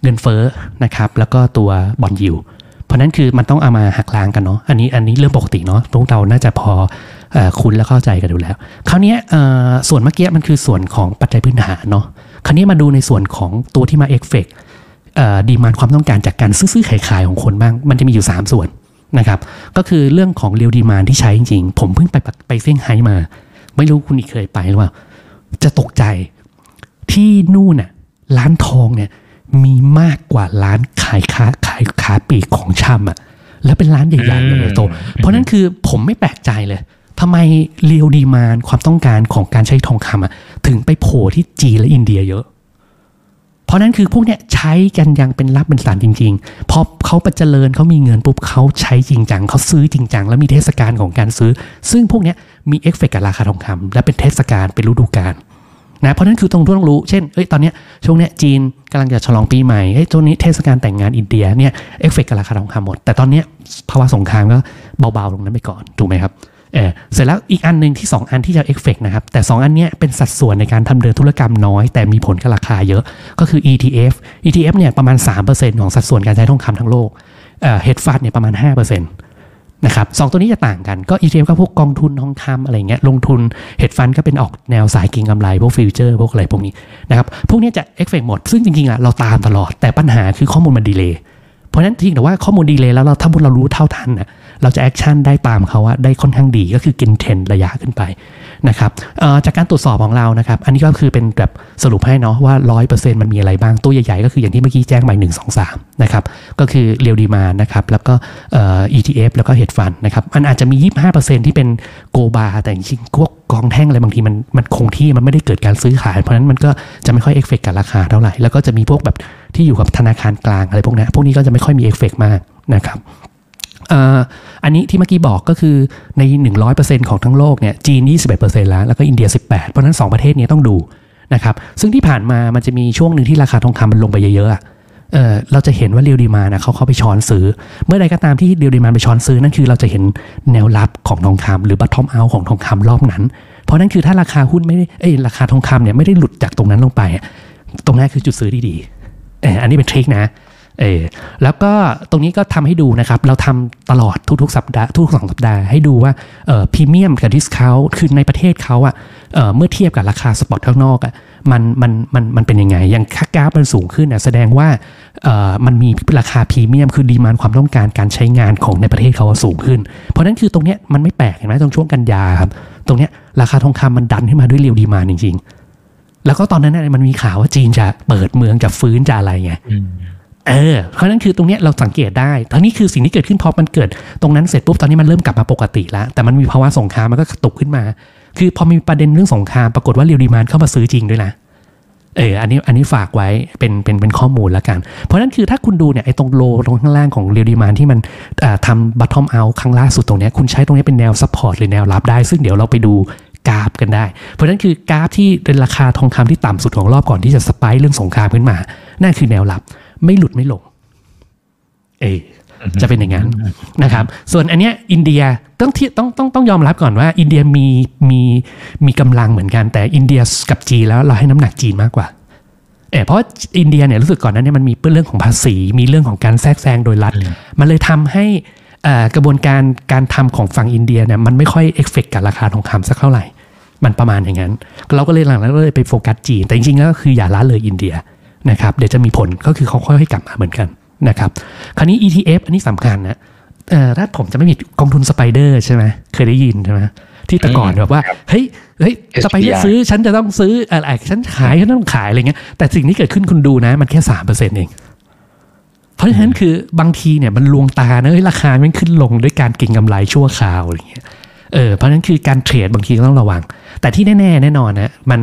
เงินเฟ้อนะครับแล้วก็ตัวบอลยิวเพราะนั้นคือมันต้องเอามาหักล้างกันเนาะอันนี้อันนี้เรื่องปกติเนาะพวกเราน่าจะพออคุ้นและเข้าใจกันอยู่แล้ว คราวนี้ส่วนเมื่อกี้มันคือส่วนของปัจจัยพื้นฐานเนาะคราวนี้มาดูในส่วนของตัวที่มา effect demand ความต้องการจากการซื้อๆขายของคนบ้าง มันจะมีอยู่ 3 ส่วน นะครับ ก็คือเรื่องของ real demand ที่ใช้จริงๆ ผมเพิ่งไปปักกิ่งไปเซี่ยงไฮ้มา ไม่รู้คุณอีกเคยไปหรือเปล่า จะตกใจที่นู่นน่ะร้านทองเนี่ยมีมากกว่าร้านขายค้าขายค้าปลีกของชำอะ แล้วเป็นร้านใหญ่ๆเลยโต เพราะนั้นคือผมไม่แปลกใจเลยทำไมreal demand ความต้องการของการใช้ทองคำอะถึงไปโผล่ที่จีนและอินเดียเยอะเพ ราะนั้นคือพวกเนี้ยใช้กันอย่างเป็นล่ำเป็นสันจริงๆ พอเขาประเจริญเขามีเงินปุ๊บเขาใช้จริงจังเขาซื้อจริงจังแล้วมีเทศกาลของการซื้อ ซึ่งพวกเนี้ยมีเอฟเฟกต์กับราคาทองคำและเป็นเทศกาลเป็นฤดูกาลนะเพราะนั้นคือต้องต้องรู้เช่นเอ้ยตอนเนี้ยช่วงเนี้ยจีนกำลังจะฉลองปีใหม่เอ้ยช่วงนี้เทศกาลแต่งงานอินเดียเนี่ยเอฟเฟกต์กับราคาทองคำหมด แต่ตอนเนี้ยภาวะสงครามก็เบาๆลงนั้นไปก่อนถูกไหมครับ เออเสร็จแล้วอีกอันหนึ่งที่ 2 อันที่จะเอฟเฟกนะครับ แต่ 2 อันเนี้ยเป็นสัดส่วนในการทำเดินธุรกรรมน้อย แต่มีผลกับราคาเยอะก็คือ ETF ETF เนี่ยประมาณ 3%ของสัดส่วนการใช้ทองคำทั้งโลกเอ่อ hedge fund เนี่ยประมาณ 5%นะครับสองตัวนี้จะต่างกันก็ ETF ก็พวกกองทุนทองคำอะไรเงี้ยลงทุน hedge fund ก็เป็นออกแนวสายเก็งกำไร พวก future พวกอะไรพวกนี้นะครับพวกนี้จะเอฟเฟกหมด ซึ่งจริงๆอะเราตามตลอดแต่ปัญหาคือข้อมูลมัน delayเพราะฉะนั้นจริงแต่ว่าข้อมูล delay แล้วเราถ้าเรารู้เท่าทันน่ะ เราจะ action ได้ตามเขาว่าได้ค่อนข้างดีก็คือกินเทรนระยะขึ้นไปนะครับจากการตรวจสอบของเรานะครับ อันนี้ก็คือเป็นแบบสรุปให้เนาะว่า 100%มันมีอะไรบ้างตัวใหญ่ๆ ก็คืออย่างที่เมื่อกี้แจ้งไป1 2 3นะครับก็คือ real demand นะครับแล้วก็เอ่อ ETF แล้วก็ hedge fund นะครับมันอาจจะมี 25%ที่เป็น gold bar แต่จริงๆพวกทองแท่งอะไรบางทีมันมันคงที่มันไม่ได้เกิดการซื้อขาย เพราะฉะนั้นมันก็จะไม่ค่อยเอฟเฟกกับราคาเท่าไหร่ แล้วก็จะมีพวกแบบที่อยู่กับธนาคารกลางอะไรพวกนี้พวกนี้ก็จะไม่ค่อยมีเอฟเฟกมากนะครับ อันนี้ที่เมื่อกี้บอกก็คือใน 100%ของทั้งโลกเนี่ยจีน 21%แล้ว แล้วก็อินเดีย 18 เพราะนั้น 2 ประเทศนี้ต้องดูนะครับซึ่งที่ผ่านมามันจะมีช่วงหนึ่งที่ราคาทองคำมันลงไปเยอะๆเราจะเห็นว่า real demand อะเขาเข้าไปช้อนซื้อ เมื่อใดก็ตามที่ real demand ไปช้อนซื้อนั่นคือเราจะเห็นแนวรับของทองคำหรือ bottom out ของทองคำรอบนั้น เพราะนั่นคือถ้าราคาหุ้นไม่ได้เอ้ยราคาทองคำเนี่ยไม่ได้หลุดจากตรงนั้นลงไป ตรงนั้นคือจุดซื้อดีเอออันนี้เป็น trick นะ เออแล้วก็ตรงนี้ก็ทำให้ดูนะครับ เราทำตลอดทุกๆสัปดาห์ทุกๆสองสัปดาห์ให้ดูว่าเออพรีเมียมกับ discount คือในประเทศเขาอะเอ่อเมื่อเทียบกับราคา spot ข้างนอกอะมันมันมันมันเป็นยังไง อย่างค่ากราฟมันสูงขึ้นอะแสดงว่าเออมันมีราคาพรีเมียมคือ demand ความต้องการการใช้งานของในประเทศเขาสูงขึ้น เพราะนั้นคือตรงเนี้ยมันไม่แปลกเห็นไหมตรงช่วงกันยาครับตรงเนี้ยราคาทองคำมันดันขึ้นมาด้วยเรียวดีมานจริง ๆ แล้วก็ตอนนั้นน่ะมันมีข่าวว่าจีนจะเปิดเมืองจะฟื้นจะอะไรไง เออเพราะนั้นคือตรงนี้เราสังเกตได้ทั้งนี้คือสิ่งที่เกิดขึ้นพอมันเกิด ตรงนั้นเสร็จปุ๊บตอนนี้มันเริ่มกลับมาปกติแล้ว แต่มันมีภาวะสงครามมันก็ตกขึ้นมา คือพอมีประเด็นเรื่องสงครามปรากฏว่าเรียวดีมานเข้ามาซื้อจริงด้วยนะเอออันนี้อันนี้ฝากไว้เป็นเป็นเป็นข้อมูลแล้วกัน เพราะนั้นคือถ้าคุณดูเนี่ยไอ้ตรงโลตรงข้างล่างของเรียวดีมานที่มันทำ bottom out ครั้งล่าสุดตรงนี้คุณใช้ตรงนี้เป็นแนว support หรือแนวรับได้ ซึ่งเดี๋ยวเราไปดูกราฟกันได้ เพราะนั้นคือกราฟที่เป็นราคาทองคำที่ต่ำสุดของรอบก่อนที่จะ spike เรื่องสงครามขึ้นมานั่นคือแนวรับ ไม่หลุดไม่ลงเออจะเป็นอย่างนั้นนะครับ ส่วนอันเนี้ยอินเดียต้องที่ต้องต้องต้องยอมรับก่อนว่า อินเดียมีมีมีกำลังเหมือนกัน แต่อินเดียกับจีนแล้วเราให้น้ำหนักจีนมากกว่าเออเพราะอินเดียเนี่ยรู้สึกก่อนหน้านั้นเนี่ยมันมีเรื่องของภาษี มีเรื่องของการแทรกแซงโดยรัฐ มันเลยทำให้เอ่อกระบวนการการทำของฝั่งอินเดียเนี่ยมันไม่ค่อยเอฟเฟกกับราคาทองคำสักเท่าไหร่ มันประมาณอย่างนั้น เราก็เลยหลังๆก็เลยไปโฟกัสจีน แต่จริงๆแล้วก็คืออย่าละเลยอินเดีย นะครับเดี๋ยวจะมีผลก็คือเขาค่อยๆกลับมาเหมือนกันนะครับคราวนี้ ETF อันนี้สำคัญนะเอ่อถ้าผมจะไม่มีกองทุน SPDR ใช่ไหมเคยได้ยินใช่ไหมที่แต่ก่อนแบบว่าเฮ้ยเฮ้ยจะไป
SPI
ซื้อฉันจะต้องซื้ออะไรฉันขายฉันต้องขายอะไรเงี้ยแต่สิ่งที่เกิดขึ้นคุณดูนะมันแค่สามเปอร์เซ็นต์เองเพราะฉะนั้นคือบางทีเนี่ยมันลวงตานะเฮ้ยราคามันขึ้นลงด้วยการเก็งกำไรชั่วคราวอะไรเงี้ยเออเพราะฉะนั้นคือการเทรดบางทีก็ต้องระวัง แต่ที่แน่ ๆ แน่นอนนะมัน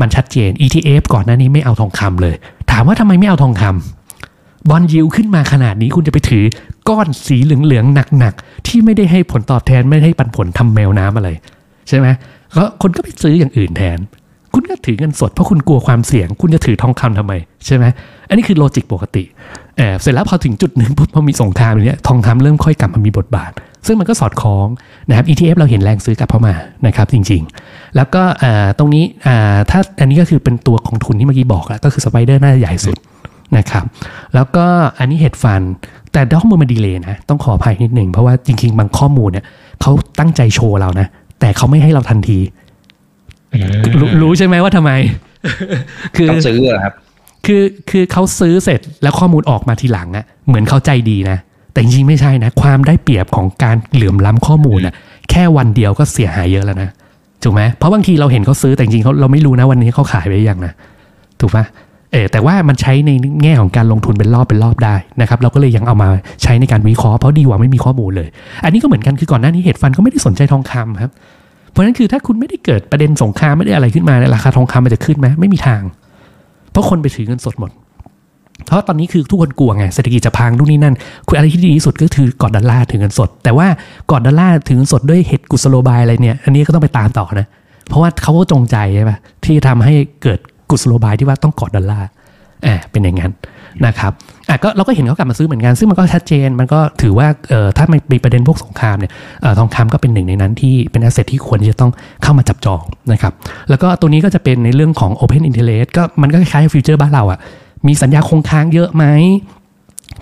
มันชัดเจน ETF ก่อนหน้านี้ไม่เอาทองคำเลย ถามว่าทำไมไม่เอาทองคำบอลยิวขึ้นมาขนาดนี้คุณจะไปถือก้อนสีเหลืองๆหนักๆ ที่ไม่ได้ให้ผลตอบแทนไม่ได้ให้ปันผลทำแมวน้ำอะไร ใช่ไหมก็คนก็ไปซื้ออย่างอื่นแทน คุณก็ถือเงินสดเพราะคุณกลัวความเสี่ยง คุณจะถือทองคำทำไม ใช่ไหมอันนี้คือโลจิกปกติเออเสร็จแล้วพอถึงจุดหนึ่งปุ๊บพอมีสงครามอย่างเนี้ยทองคำเริ่มค่อยกลับมามีบทบาท ซึ่งมันก็สอดคล้องนะครับ ETF เราเห็นแรงซื้อกลับเข้ามานะครับจริงๆ แล้วก็อ่าตรงนี้อ่าถ้าอันนี้ก็คือเป็นตัวของทุนที่เมื่อกี้บอกแล้วก็คือสไปเดอร์น่าจะใหญ่สุดนะครับ แล้วก็อันนี้เฮดฟัน แต่ข้อมูลมันดีเลยนะ ต้องขออภัยนิดหนึ่งเพราะว่าจริง ๆ บางข้อมูลเนี่ยเขาตั้งใจโชว์เรานะ แต่เขาไม่ให้เราทันทีรู้รู้ใช่ไหมว่าทำไม คือ
ต้องซื้อเหรอครับ
คือคือเขาซื้อเสร็จแล้วข้อมูลออกมาทีหลังอะเหมือนเขาใจดีนะ แต่จริงๆไม่ใช่นะ ความได้เปรียบของการเหลื่อมล้ำข้อมูลน่ะแค่วันเดียวก็เสียหายเยอะแล้วนะถูกไหมเพราะบางทีเราเห็นเขาซื้อแต่จริงๆเขาเราไม่รู้นะวันนี้เขาขายไปหรือยังนะถูกปะเออแต่ว่ามันใช้ในแง่ของการลงทุนเป็นรอบเป็นรอบได้นะครับ เราก็เลยยังเอามาใช้ในการวิเคราะห์เพราะดีกว่าไม่มีข้อมูลเลย อันนี้ก็เหมือนกันคือก่อนหน้านี้เหตุฟันก็ไม่ได้สนใจทองคำครับ เพราะฉะนั้นคือถ้าคุณไม่ได้เกิดประเด็นสงครามไม่ได้อะไรขึ้นมาเนี่ยราคาทองคำมันจะขึ้นไหมไม่มีทาง เพราะคนไปถือเงินสดหมด เพราะตอนนี้คือทุกคนกลัวไงเศรษฐกิจจะพังนู่นนี่นั่นคืออะไรที่ดีที่สุดก็คือกอดดอลลาร์ถือเงินสด แต่ว่ากอดดอลลาร์ถือเงินสดด้วยเหตุกุศโลบายอะไรเนี่ยอันนี้ก็ต้องไปตามต่อนะเพราะว่าเขาก็จงใจใช่ปะที่ทำให้เกิดกุศโลบายที่ว่าต้องกอดดอลลาร์อ่าเป็นอย่างนั้นนะครับอะก็เราก็เห็นเขากลับมาซื้อเหมือนกัน ซึ่งมันก็ชัดเจนมันก็ถือว่าเอ่อถ้ามันมีประเด็นพวกสงครามเนี่ยเอ่อทองคำก็เป็นหนึ่งในนั้นที่เป็น asset ที่ควรจะต้องเข้ามาจับจองนะครับแล้วก็ตัวนี้ก็จะเป็นในเรื่องของ Open Interest ก็มันก็คล้ายๆ future บ้านเราอะ มีสัญญาคงค้างเยอะไหม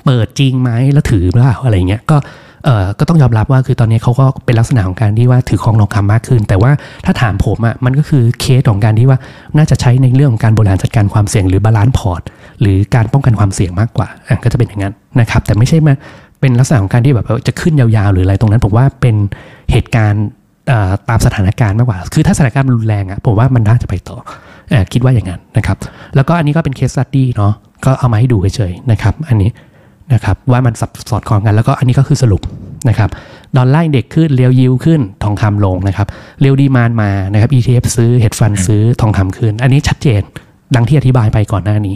เปิดจริงไหมแล้วถือเปล่าอะไรเงี้ยก็เอ่อก็ต้องยอมรับว่าคือตอนนี้เขาก็เป็นลักษณะของการที่ว่าถือครองทองคำมากขึ้น แต่ว่าถ้าถามผมอะ่ะมันก็คือเคสของการที่ว่าน่าจะใช้ในเรื่องของการบริหารจัดการความเสี่ยงหรือ balance port หรือการป้องกันความเสี่ยงมากกว่าอะก็จะเป็นอย่างนั้นนะครับ แต่ไม่ใช่มาเป็นลักษณะของการที่แบบจะขึ้นยาวๆ หรืออะไรตรงนั้น ผมว่าเป็นเหตุการณ์ตามสถานการณ์มากกว่า คือถ้าสถานการณ์รุนแรงอะ่ะผมว่ามันน่าจะไปต่อ คิดว่าอย่างนั้นนะครับ แล้วก็อันนี้ก็เป็น case study เนาะก็เอามาให้ดูเฉยๆนะครับอันนี้นะครับว่ามันสับสอดคล้องกันแล้วก็อันนี้ก็คือสรุปนะครับ dollar index ขึ้น real yield ขึ้นทองคำลงนะครับ real demand มานะครับ ETF ซื้อ hedge fund ซื้อทองคำขึ้น อันนี้ชัดเจนดังที่อธิบายไปก่อนหน้านี้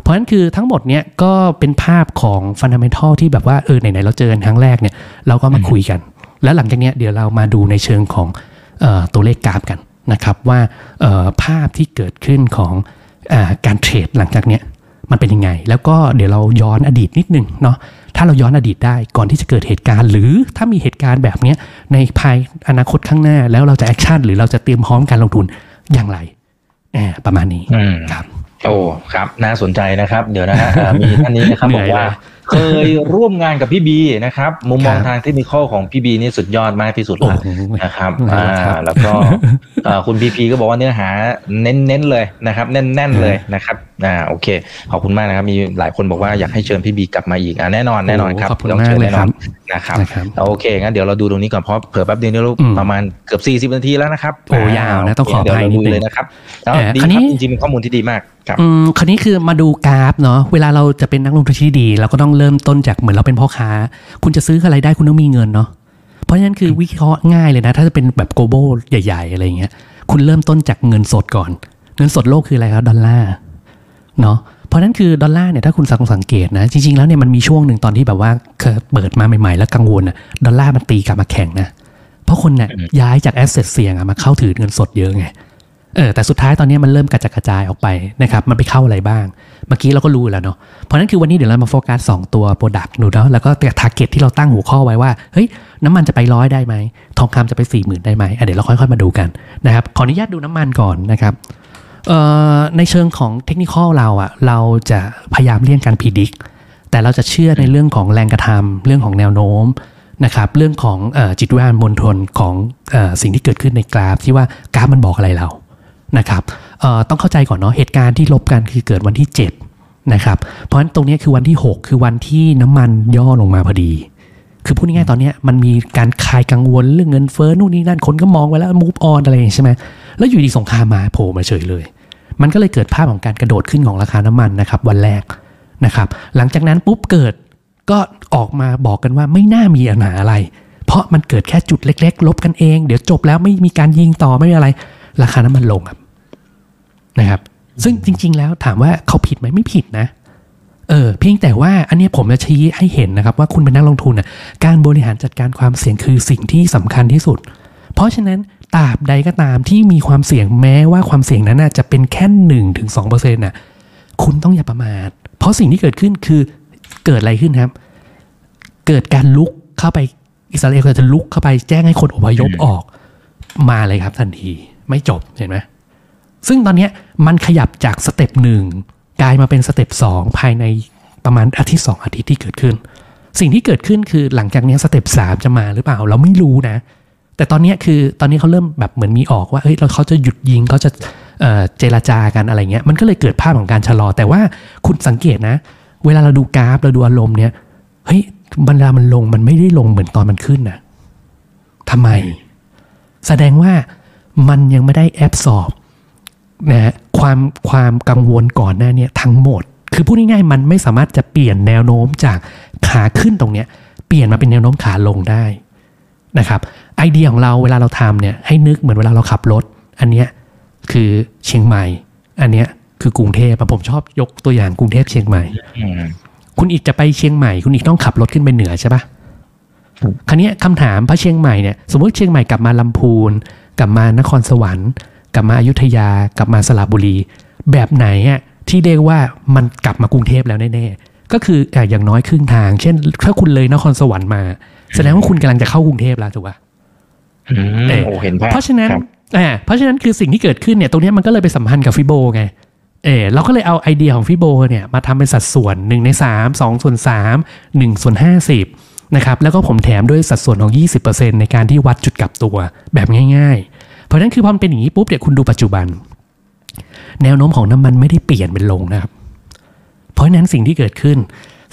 เพราะฉะนั้นคือทั้งหมดเนี้ยก็เป็นภาพของฟันดัมเ n ทัลที่แบบว่าเออไหนๆเราเจอกันครั้งแรกเนี่ยเราก็มาคุยกัน แล้วหลังจากเนี้ยเดี๋ยวเรามาดูในเชิงของเออตัวเลขกราฟกัน นะครับว่าเออภาพที่เกิดขึ้นของอาการ trade หลังจากเนี้ยมันเป็นยังไง แล้วก็เดี๋ยวเราย้อนอดีตนิดนึงเนาะถ้าเราย้อนอดีตได้ก่อนที่จะเกิดเหตุการณ์ หรือถ้ามีเหตุการณ์แบบเนี้ยในภายอนาคตข้างหน้าแล้วเราจะ action หรือเราจะเตรียมพร้อมการลงทุนอย่างไรแอบประมาณนี้
อืม
ครับ
โอ้ครับ น่าสนใจนะครับ เดี๋ยวนะฮะอ่ามีท่านนี้นะครับ
เหนื่
บอ
อย
กว่า
เลย
เคยร่วมงานกับพี่บีนะครับ มุมมอง
ครับ
ทางเทคนิคของพี่บีนี่สุดยอดมากที่สุด
โอ้
ละ
โห
นะครับ
ครั
อ่า
บครับ
แล้วก็อ่าคุณพีพีก็บอกว่าเนื้อหาเน้นๆเลยนะครับ แน่นๆเลยนะครับอ่าโอเค ขอบคุณมากนะครับ มีหลายคนบอกว่าอยากให้เชิญพี่บีกลับมาอีกอ่าแน่นอนแน่นอนครับ
ขอบคุณ
ต้อง
มาก
เชิญ
เลย
แน่น
ค
อ
รั
น
บ
นะครับ
นะครับ
โอเคงั้นเดี๋ยวเราดูตรงนี้ก่อนเพราะเผื่อแป๊บเดียวนี่เรา
อืม
ประมาณเกือบ40นาทีแล้วนะครับ
โอ้ยาวนะต้องขออภัย
เดี๋วเรา
นิดนึง
เลยนะครับแล้ว
เอ่อ
ดี
คราว
ค
นี้
รับจริงๆเป็นข้อมูลที่ดีมากครับ
อืมคราวนี้คือมาดูกราฟเนาะเวลาเราจะเป็นนักลงทุนที่ดี เราก็ต้องเริ่มต้นจากเหมือนเราเป็นพ่อค้า คุณจะซื้ออะไรได้คุณต้องมีเงินเนาะเพราะฉะนั้นคือวิเคราะห์ง่ายเลยนะ ถ้าจะเป็นแบบ global ใหญ่ ๆ อะไรเงี้ย คุณเริ่มต้นจากเงินสดก่อน เงินสดโลกคืออะไรครับดอลลาร์เนาะเพราะฉะนั้นคือดอลลาร์เนี่ยถ้าคุณสังสังเกตนะ จริง ๆ แล้วเนี่ยมันมีช่วงหนึ่งตอนที่แบบว่าเคยเปิดมาใหม่ ๆ แล้วกังวลอะดอลลาร์มันตีกลับมาแข็งนะเพราะคนเนี่ย
อืม
ย้ายจาก asset เสี่ยงอะมาเข้าถือเงินสดเยอะไง เออแต่สุดท้ายตอนนี้มันเริ่มกระจัดกระจายออกไปนะครับมันไปเข้าอะไรบ้าง เมื่อกี้เราก็รู้แล้วเนาะเพราะนั้นคือวันนี้เดี๋ยวเรามาโฟกัส2ตัว product ดูเนาะแล้วก็แต่ target ที่เราตั้งหัวข้อไว้ว่าเฮ้ยน้ำมันจะไปร้อยได้ไหมทองคำจะไป4ี่หมื่นได้ไหมเดี๋ยวเราค่อยๆมาดูกันนะครับขออนุญาตดูน้ำมันก่อนนะครับเออในเชิงของเทคนิคเราอะเราจะพยายามเลี่ยงการ predictแต่เราจะเชื่อในเรื่องของแรงกระทำเรื่องของแนวโน้มนะครับเรื่องของอจิตวิญญาณมณฑลของเออสิ่งที่เกิดขึ้นในกราฟที่ว่ากราฟมันบอกอะไรเรา นะครับต้องเข้าใจก่อนเนาะเหตุการณ์ที่ลบกันคือเกิดวันที่ 7 นะครับ เพราะฉะนั้นตรงนี้คือวันที่ 6 คือวันที่น้ำมันย่อลงมาพอดี คือพูดง่ายๆตอนนี้มันมีการคลายกังวลเรื่องเงินเฟ้อนู่นนี่นั่นคนก็มองไว้แล้ว move on อะไรอย่างใช่ไหมแล้วอยู่ดีสงครามมาโผล่มาเฉยเลย มันก็เลยเกิดภาพของการกระโดดขึ้นของราคาน้ำมันนะครับ วันแรกนะครับ หลังจากนั้นปุ๊บเกิดก็ออกมาบอกกันว่าไม่น่ามีปัญหาอะไร เพราะมันเกิดแค่จุดเล็ก ๆ ลบกันเอง เดี๋ยวจบแล้วไม่มีการยิงต่อไม่มีอะไร ราคาน้ำมันลงครับ นะครับ ซึ่งจริง ๆ แล้วถามว่าเขาผิดไหมไม่ผิดนะ เออเพียงแต่ว่าอันเนี้ยผมจะชี้ให้เห็นนะครับ ว่าคุณเป็นนักลงทุนน่ะการบริหารจัดการความเสี่ยงคือสิ่งที่สำคัญที่สุด เพราะฉะนั้นตราบใดก็ตามที่มีความเสี่ยงแม้ว่าความเสี่ยงนั้นน่ะจะเป็นแค่หนึ่งถึงสองเปอร์เซ็นต์น่ะคุณต้องอย่าประมาท เพราะสิ่งที่เกิดขึ้นคือเกิดอะไรขึ้นครับ เกิดการรุกเข้าไปอิสราเอลก็จะรุกเข้าไปแจ้งให้คนอพยพออก มาเลยครับทันที ไม่จบเห็นไหม ซึ่งตอนเนี้ยมันขยับจาก step หนึ่งกลายมาเป็น step สองภายในประมาณอาทิตย์สองอาทิตย์ที่เกิดขึ้น สิ่งที่เกิดขึ้นคือหลังจากเนี้ยสเต็ปสามจะมาหรือเปล่า เราไม่รู้นะ แต่ตอนเนี้ยคือตอนนี้เขาเริ่มแบบเหมือนมีออกว่าเฮ้ยเราเขาจะหยุดยิงเขาจะเอ่อเจรจากันอะไรเงี้ยมันก็เลยเกิดภาพของการชะลอ แต่ว่าคุณสังเกตนะ เวลาเราดูกราฟเราดูอารมณ์เนี่ยเฮ้ยเวลามันลงมันไม่ได้ลงเหมือนตอนมันขึ้นนะทำไม แสดงว่ามันยังไม่ได้แอบสอบ นะฮะความความกังวลก่อนหน้าเนี้ทั้งหมด คือพูดง่ายๆมันไม่สามารถจะเปลี่ยนแนวโน้มจากขาขึ้นตรงเนี้ยเปลี่ยนมาเป็นแนวโน้มขาลงได้นะครับไอเดียของเราเวลาเราทำเนี่ยให้นึกเหมือนเวลาเราขับรถ อันเนี้ยคือเชียงใหม่ อันเนี้ยคือกรุงเทพอะผมชอบยกตัวอย่างกรุงเทพเชียงใหม่
อืม
คุณอีกจะไปเชียงใหม่ คุณอีกต้องขับรถขึ้นไปเหนือใช่ปะคราวนี้คำถามพระเชียงใหม่เนี่ยสมมติเชียงใหม่กลับมาลำพูน กลับมานครสวรรค์ กลับมาอยุธยากลับมาสระบุรี แบบไหนอะที่เรียกว่ามันกลับมากรุงเทพแล้วแน่ๆก็คืออะอย่างน้อยครึ่งทาง เช่น ถ้าคุณเลยนครสวรรค์มา แสดงว่าคุณกำลังจะเข้ากรุงเทพแล้วถูกปะ
อืม
เอ่อ
โอ้เห็นภาพ
เพราะฉะนั้น
ครับ
อ่าเพราะฉะนั้นคือสิ่งที่เกิดขึ้นเนี่ยตรงเนี้ยมันก็เลยไปสัมพันธ์กับฟิโบไงเออเราก็เลยเอาไอเดียของฟิโบเนี่ยมาทำเป็นสัดส่วน1ใน 3 2 ส่วน 3 1 ส่วน 50 นะครับ แล้วก็ผมแถมด้วยสัดส่วนของ 20%ในการที่วัดจุดกลับตัวแบบง่าย ๆ เพราะฉะนั้นคือพอมันเป็นอย่างนี้ปุ๊บเนี่ยคุณดูปัจจุบัน แนวโน้มของน้ำมันไม่ได้เปลี่ยนเป็นลงนะครับ เพราะฉะนั้นสิ่งที่เกิดขึ้น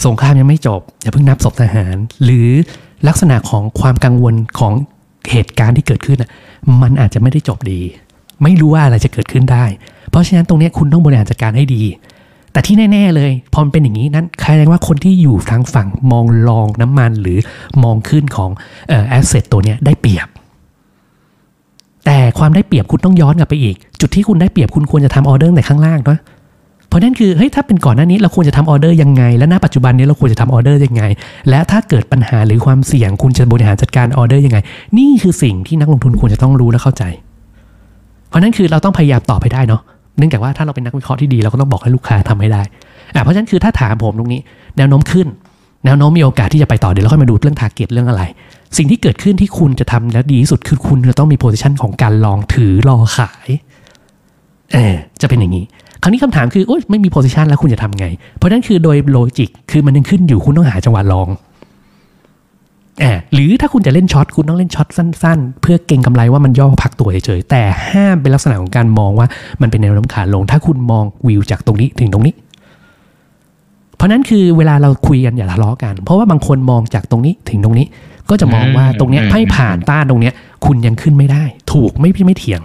สงครามยังไม่จบ อย่าเพิ่งนับศพทหาร หรือลักษณะของความกังวลของเหตุการณ์ที่เกิดขึ้นมันอาจจะไม่ได้จบดี ไม่รู้ว่าอะไรจะเกิดขึ้นได้ เพราะฉะนั้นตรงนี้คุณต้องบริหารจัดการให้ดี แต่ที่แน่ ๆ เลยพอมันเป็นอย่างนี้นั้นแสดงว่าคนที่อยู่ทางฝั่งมองลองน้ำมันหรือมองขึ้นของ asset ตัวเนี้ยได้เปรียบ แต่ความได้เปรียบคุณต้องย้อนกลับไปอีก จุดที่คุณได้เปรียบคุณควรจะทำออเดอร์ในข้างล่างเนาะเพราะนั่นคือเฮ้ยถ้าเป็นก่อนหน้านี้เราควรจะทำออเดอร์ยังไง และณปัจจุบันนี้เราควรจะทำออเดอร์ยังไง และถ้าเกิดปัญหาหรือความเสี่ยงคุณจะบริหารจัดการออเดอร์ยังไง นี่คือสิ่งที่นักลงทุนควรจะต้องรู้และเข้าใจ เพราะนั่นคือเราต้องพยายามตอบให้ได้เนาะเนื่องจากว่าถ้าเราเป็นนักวิเคราะห์ที่ดีเราก็ต้องบอกให้ลูกค้าทำให้ได้อะเพราะฉะนั้นคือถ้าถามผมตรงนี้ แนวโน้มขึ้น แนวโน้มมีโอกาสที่จะไปต่อเดี๋ยวเราค่อยมาดูเรื่อง target เรื่องอะไร สิ่งที่เกิดขึ้นที่คุณจะทำแล้วดีที่สุดคือคุณจะต้องมี position ของการ long ถือรอขายเออจะเป็นอย่างนี้ คราวนี้คำถามคือโอ๊ยไม่มี position แล้วคุณจะทำไง เพราะนั่นคือโดย logic คือมันยังขึ้นอยู่คุณต้องหาจังหวะ long แอบหรือถ้าคุณจะเล่น short คุณต้องเล่น short สั้น ๆ เพื่อเก็งกำไรว่ามันย่อพักตัวเฉยๆแต่ห้ามเป็นลักษณะของการมองว่ามันเป็นแนวโน้มขาลง ถ้าคุณมองวิวจากตรงนี้ถึงตรงนี้ เพราะนั้นคือเวลาเราคุยกันอย่าทะเลาะกัน เพราะว่าบางคนมองจากตรงนี้ถึงตรงนี้ก็จะมองว่าตรงเนี้ยให้ผ่านต้านตรงเนี้ย คุณยังขึ้นไม่ได้ ถูกไม่พี่ไม่เถียง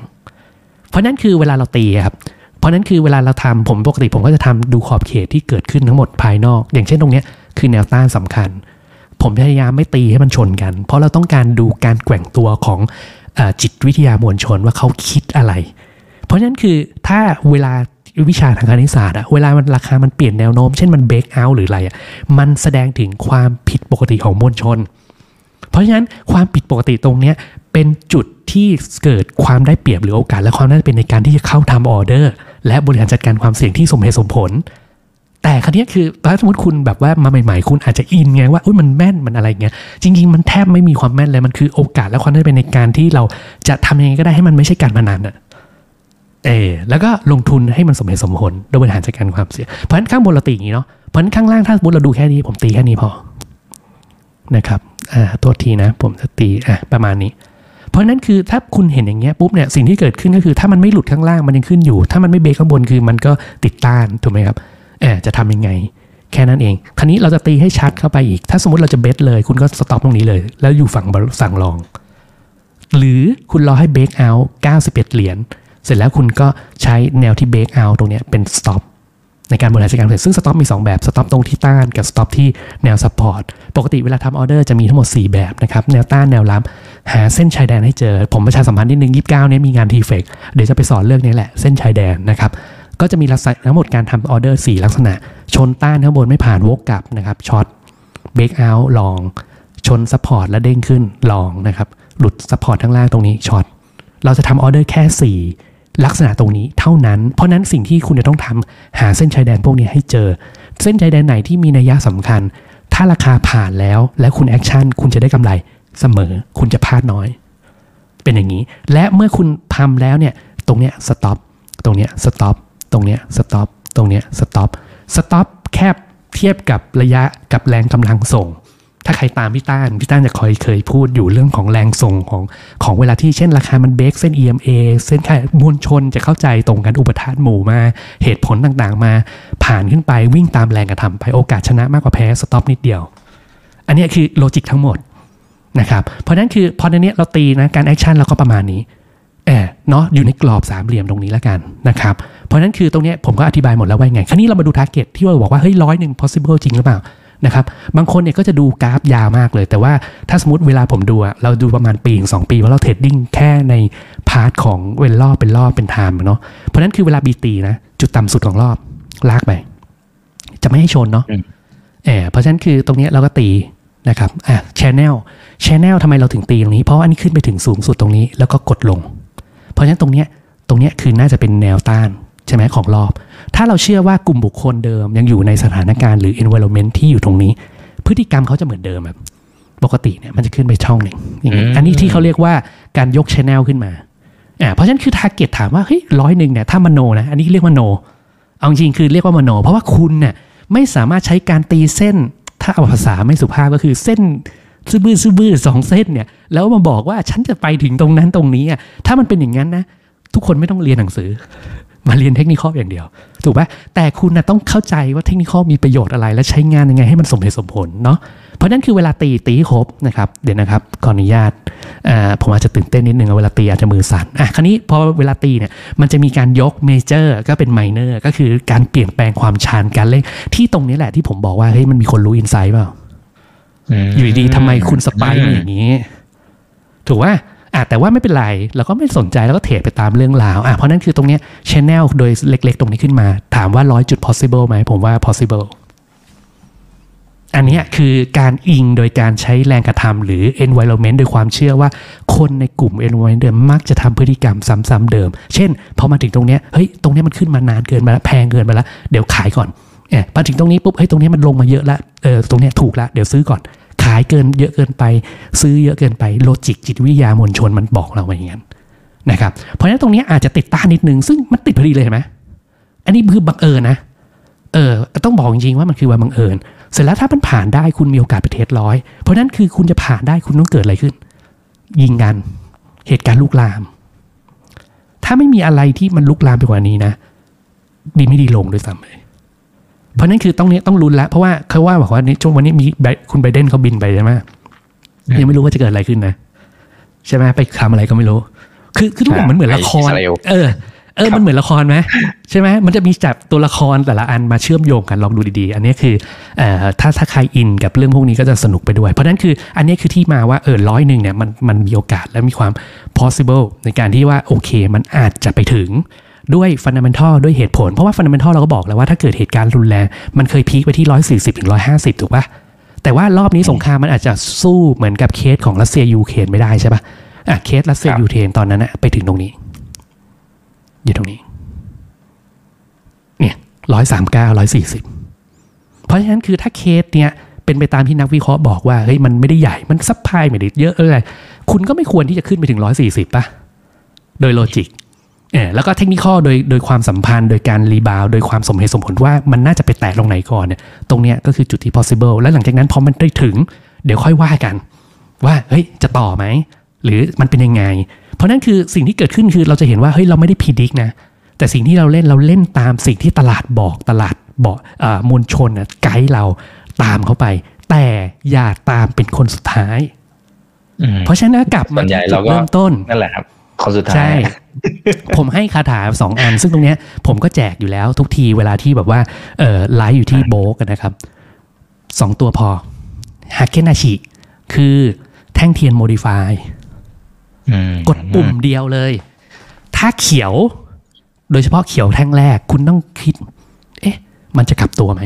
เพราะนั้นคือเวลาเราตีครับเพราะนั้นคือเวลาเราทำผมปกติผมก็จะทำดูขอบเขตที่เกิดขึ้นทั้งหมดภายนอก อย่างเช่นตรงเนี้ยคือแนวต้านสำคัญ ผมพยายามไม่ตีให้มันชนกัน เพราะเราต้องการดูการแกว่งตัวของเออจิตวิทยามวลชนว่าเขาคิดอะไร เพราะฉะนั้นคือถ้าเวลา วิชาทางคณิตศาสตร์อะเวลามันราคามันเปลี่ยนแนวโน้ม เช่นมันเบรกเอาหรืออะไรอะมันแสดงถึงความผิดปกติของมวลชน เพราะฉะนั้นความผิดปกติตรงเนี้ยเป็นจุดที่เกิดความได้เปรียบหรือโอกาส และความน่าจะเป็นในการที่จะเข้าทำออเดอร์ และบริหารจัดการความเสี่ยงที่สมเหตุสมผล แต่ครั้นี้คือถ้าสมมติคุณแบบว่ามาใหม่ๆ คุณอาจจะอินไงว่าอุ้ยมันแม่นมันอะไรเงี้ยจริงๆ มันแทบไม่มีความแม่นเลยมันคือโอกาสและความน่าจะเป็นในการที่เราจะทำยังไงก็ได้ให้มันไม่ใช่การพนันอะ เออแล้วก็ลงทุนให้มันสมเหตุสมผลโดยบริหารจัดการความเสี่ยงเพราะฉะนั้นข้างบนเราตีอย่างนี้เนาะเพราะฉะนั้นข้างล่างถ้าสมมติเราดูแค่นี้ผมตีแค่นี้พอนะครับอ่าตัวทีนะ ผมจะตีอะประมาณนี้ เพราะฉะนั้นคือถ้าคุณเห็นอย่างเงี้ยปุ๊บเนี่ยสิ่งที่เกิดขึ้นก็คือถ้ามันไม่หลุดข้างล่างมันยังขึ้นอยู่ ถ้ามันไม่เบรกข้างบนคือมันก็ติดต้านถูกไหมครับแอบจะทำยังไง แค่นั้นเองทีนี้เราจะตีให้ชัดเข้าไปอีก ถ้าสมมติเราจะ bet เลย คุณก็ stop ตรงนี้เลย แล้วอยู่ฝั่งสั่ง long หรือคุณรอให้ breakout 91 เหรียญ เสร็จแล้วคุณก็ใช้แนวที่ breakout ตรงนี้เป็น stop ในการบริหารจัดการเงินซึ่ง stop มี 2 แบบ stop ตรงที่ต้านกับ stop ที่แนว support ปกติเวลาทำออเดอร์จะมีทั้งหมด 4 แบบนะครับแนวต้านแนวรับหาเส้นชายแดนให้เจอ ผมประชาสัมพันธ์นิดนึง29เนี้ยมีงาน TFEX เดี๋ยวจะไปสอนเรื่องนี้แหละเส้นชายแดนนะครับก็จะมีลักษณะทั้งหมดการทำออเดอร์ 4 ลักษณะ ชนต้านข้างบนไม่ผ่านวกกลับนะครับ short breakout long ชน support แล้วเด้งขึ้น long นะครับหลุด support ข้างล่างตรงนี้ short เราจะทำออเดอร์แค่ 4 ลักษณะตรงนี้เท่านั้น เพราะนั้นสิ่งที่คุณจะต้องทำหาเส้นชายแดนพวกนี้ให้เจอ เส้นชายแดนไหนที่มีนัยยะสำคัญ ถ้าราคาผ่านแล้วและคุณ action คุณจะได้กำไรเสมอ คุณจะพลาดน้อย เป็นอย่างนี้ และเมื่อคุณทำแล้วเนี่ยตรงเนี้ย stop ตรงเนี้ย stop ตรงเนี้ย stop ตรงเนี้ย stop stop แคบเทียบกับระยะกับแรงกำลังส่ง ถ้าใครตามพี่ต้านพี่ต้านจะเคยเคยพูดอยู่เรื่องของแรงส่งของของเวลาที่เช่นราคามันเบรกเส้น EMA เส้นค่ามวลชนจะเข้าใจตรงกันอุปทานหมู่มา เหตุผลต่างๆ มา ผ่านขึ้นไปวิ่งตามแรงกระทำไปโอกาสชนะมากกว่าแพ้ stop นิดเดียว อันนี้คือ logic ทั้งหมดนะครับเพราะนั้นคือพอในนี้เราตีนะการ action เราก็ประมาณนี้แอบเนาะอยู่ในกรอบสามเหลี่ยมตรงนี้แล้วกันนะครับเพราะนั้นคือตรงนี้ผมก็อธิบายหมดแล้วว่าไงคราวนี้เรามาดู target ที่ว่าบอกว่าเฮ้ยร้อยหนึ่ง possible จริงหรือเปล่า นะครับบางคนเนี่ยก็จะดูกราฟยาวมากเลย แต่ว่าถ้าสมมติเวลาผมดูอะเราดูประมาณปีถึงสองปีว่าเรา trading แค่ใน part ของ wave รอบเป็นรอบเป็น time เนาะเพราะนั้นคือเวลาบีตีนะจุดต่ำสุดของรอบลากไปจะไม่ให้ชนเนาะ
อืม
แอบเพราะฉะนั้นคือตรงเนี้ยเราก็ตีนะครับอะชแนลชแนลทำไมเราถึงตีตรงนี้ เพราะว่าอันนี้ขึ้นไปถึงสูงสุดตรงนี้แล้วก็กดลง เพราะฉะนั้นตรงเนี้ยตรงเนี้ยคือน่าจะเป็นแนวต้านใช่ไหมของรอบ ถ้าเราเชื่อว่ากลุ่มบุคคลเดิมยังอยู่ในสถานการณ์หรือ environment ที่อยู่ตรงนี้ พฤติกรรมเขาจะเหมือนเดิมแบบปกติเนี่ยมันจะขึ้นไปช่องหนึ่งอย่างนี้
อืม
อันนี้ที่เขาเรียกว่าการยกชแนลขึ้นมาอ่าเพราะฉะนั้นคือทาร์เก็ตถามว่าเฮ้ยร้อยหนึ่งเนี่ยถ้ามโนนะอันนี้เรียกว่าโน เอาจริงๆคือเรียกว่ามโน เพราะว่าคุณเนี่ยไม่สามารถใช้การตีเส้น ถ้าเอาภาษาไม่สุภาพก็คือเส้นซื่อบื้อซื่อบื้อสองเส้นเนี่ยแล้วมาบอกว่าฉันจะไปถึงตรงนั้นตรงนี้อะถ้ามันเป็นอย่างนั้นนะ ทุกคนไม่ต้องเรียนหนังสือ มาเรียนเทคนิคอย่างเดียว ถูกปะแต่คุณนะต้องเข้าใจว่าเทคนิคมีประโยชน์อะไร และใช้งานยังไงให้มันสมเหตุสมผลเนาะเพราะนั้นคือเวลาตีตีให้ครบนะครับเดี๋ยวนะครับขออนุญาตอ่าผมอาจจะตื่นเต้นนิดนึงอะเวลาตีอาจจะมือสั่นอะคราวนี้พอเวลาตีเนี่ยมันจะมีการยก major ก็เป็น minor ก็คือการเปลี่ยนแปลงความชันการเล่นที่ตรงนี้แหละที่ผมบอกว่าเฮ้ยมันมีคนรู้ inside เปล่าอยู่ดีๆทำไมคุณ spike มาอย่างนี้ ถูกปะ อะแต่ว่าไม่เป็นไรเราก็ไม่สนใจแล้วก็เทรดไปตามเรื่องราวอะเพราะนั้นคือตรงเนี้ย channel โดยเล็กๆ ตรงนี้ขึ้นมา ถามว่าร้อยจุด possible ไหมผมว่า possible อันนี้คือการอิงโดยการใช้แรงกระทำหรือ environment โดยความเชื่อว่าคนในกลุ่ม environment เดิมมักจะทำพฤติกรรมซ้ำๆเดิม เช่นพอมาถึงตรงเนี้ยเฮ้ยตรงเนี้ยมันขึ้นมานานเกินไปแล้วแพงเกินไปแล้วเดี๋ยวขายก่อนเออพอถึงตรงนี้ปุ๊บเฮ้ยตรงเนี้ยมันลงมาเยอะแล้วเออตรงเนี้ยถูกแล้วเดี๋ยวซื้อก่อน ขายเกินเยอะเกินไป ซื้อเยอะเกินไปโลจิกจิตวิทยามวลชนมันบอกเราอย่างนั้นนะครับเพราะฉะนั้นตรงนี้อาจจะติดต้านนิดนึง ซึ่งมันติดพอดีเลยเห็นไหมอันนี้คือบังเอิญนะเออต้องบอกจริงๆว่ามันคือวันบังเอิญเสร็จแล้วถ้ามันผ่านได้คุณมีโอกาสไปเทสร้อย เพราะฉะนั้นคือคุณจะผ่านได้คุณต้องเกิดอะไรขึ้น ยิงกันเหตุการณ์ลุกลาม ถ้าไม่มีอะไรที่มันลุกลามไปกว่านี้นะ ดีไม่ดีลงด้วยซ้ำเลย เพราะนั้นคือต้องเนี้ยต้องลุ้นแล้ว เพราะว่าเขาว่าบอกว่าในช่วงวันนี้มีไบคุณไบเดนเขาบินไปใช่ไหมยังไม่รู้ว่าจะเกิดอะไรขึ้นนะใช่ไหมไปทำอะไรก็ไม่รู้ คือคือทุกอย่างมันเหมือนละคร
ไปอิสราเอล
เออ เออ มันเหมือนละครไหมใช่ไหมมันจะมีจับตัวละครแต่ละอันมาเชื่อมโยงกันลองดูดีๆ อันนี้คือเอ่อถ้าถ้าใครอินกับเรื่องพวกนี้ก็จะสนุกไปด้วย เพราะฉะนั้นคืออันนี้คือที่มาว่าเออร้อยหนึ่งเนี่ยมันมันมีโอกาสและมีความ possible ในการที่ว่าโอเค มันอาจจะไปถึง ด้วย fundamental ด้วยเหตุผล เพราะว่า fundamental เราก็บอกแล้วว่าถ้าเกิดเหตุการณ์รุนแรงมันเคยพีคไปที่140ถึง150ถูกปะแต่ว่ารอบนี้สงครามมันอาจจะสู้เหมือนกับเคสของรัสเซียยูเครนไม่ได้ใช่ปะอะเคสรัสเซีย
ครับ
ยูเครนตอนนั้นนะไปถึงตรงนี้ อยู่ตรงนี้ เนี่ยร้อยสามเก้าร้อยสี่สิบเพราะฉะนั้นคือถ้าเคสเนี่ยเป็นไปตามที่นักวิเคราะห์บอกว่าเฮ้ยมันไม่ได้ใหญ่มัน supply ไม่ได้เยอะอะไรคุณก็ไม่ควรที่จะขึ้นไปถึงร้อยสี่สิบป่ะ โดย logic เออ แล้วก็เทคนิคโดยโดยความสัมพันธ์โดยการ rebound โดยความสมเหตุสมผลว่ามันน่าจะไปแตะลงไหนก่อนเนี่ยตรงเนี้ยก็คือจุดที่ possible แล้วหลังจากนั้นพอมันได้ถึง เดี๋ยวค่อยว่ากัน ว่าเฮ้ยจะต่อไหมหรือมันเป็นยังไง เพราะนั่นคือสิ่งที่เกิดขึ้นคือเราจะเห็นว่าเฮ้ยเราไม่ได้พิจิกนะแต่สิ่งที่เราเล่นเราเล่นตามสิ่งที่ตลาดบอกตลาดบอกอามวลชนน่ะไกด์เราตามเขาไป แต่อย่าตามเป็นคนสุดท้าย
อืม
เพราะฉะนั้นกลับมา
ส่วนใหญ่
ที่จุ
เรา
ด
ก็
เริ่มต้น
นั่นแหละครับคนสุดท้าย
ใช่ ผมให้คาถาสองอัน ซึ่งตรงเนี้ยผมก็แจกอยู่แล้วทุกทีเวลาที่แบบว่าเออไลฟ์อยู่ที่โบรกนะครับสองตัวพอ Heikin Ashi คือแท่งเทียน modify
อืม
กดปุ่มเดียวเลย ถ้าเขียว โดยเฉพาะเขียวแท่งแรก คุณต้องคิด เอ๊ะ มันจะกลับตัวไหม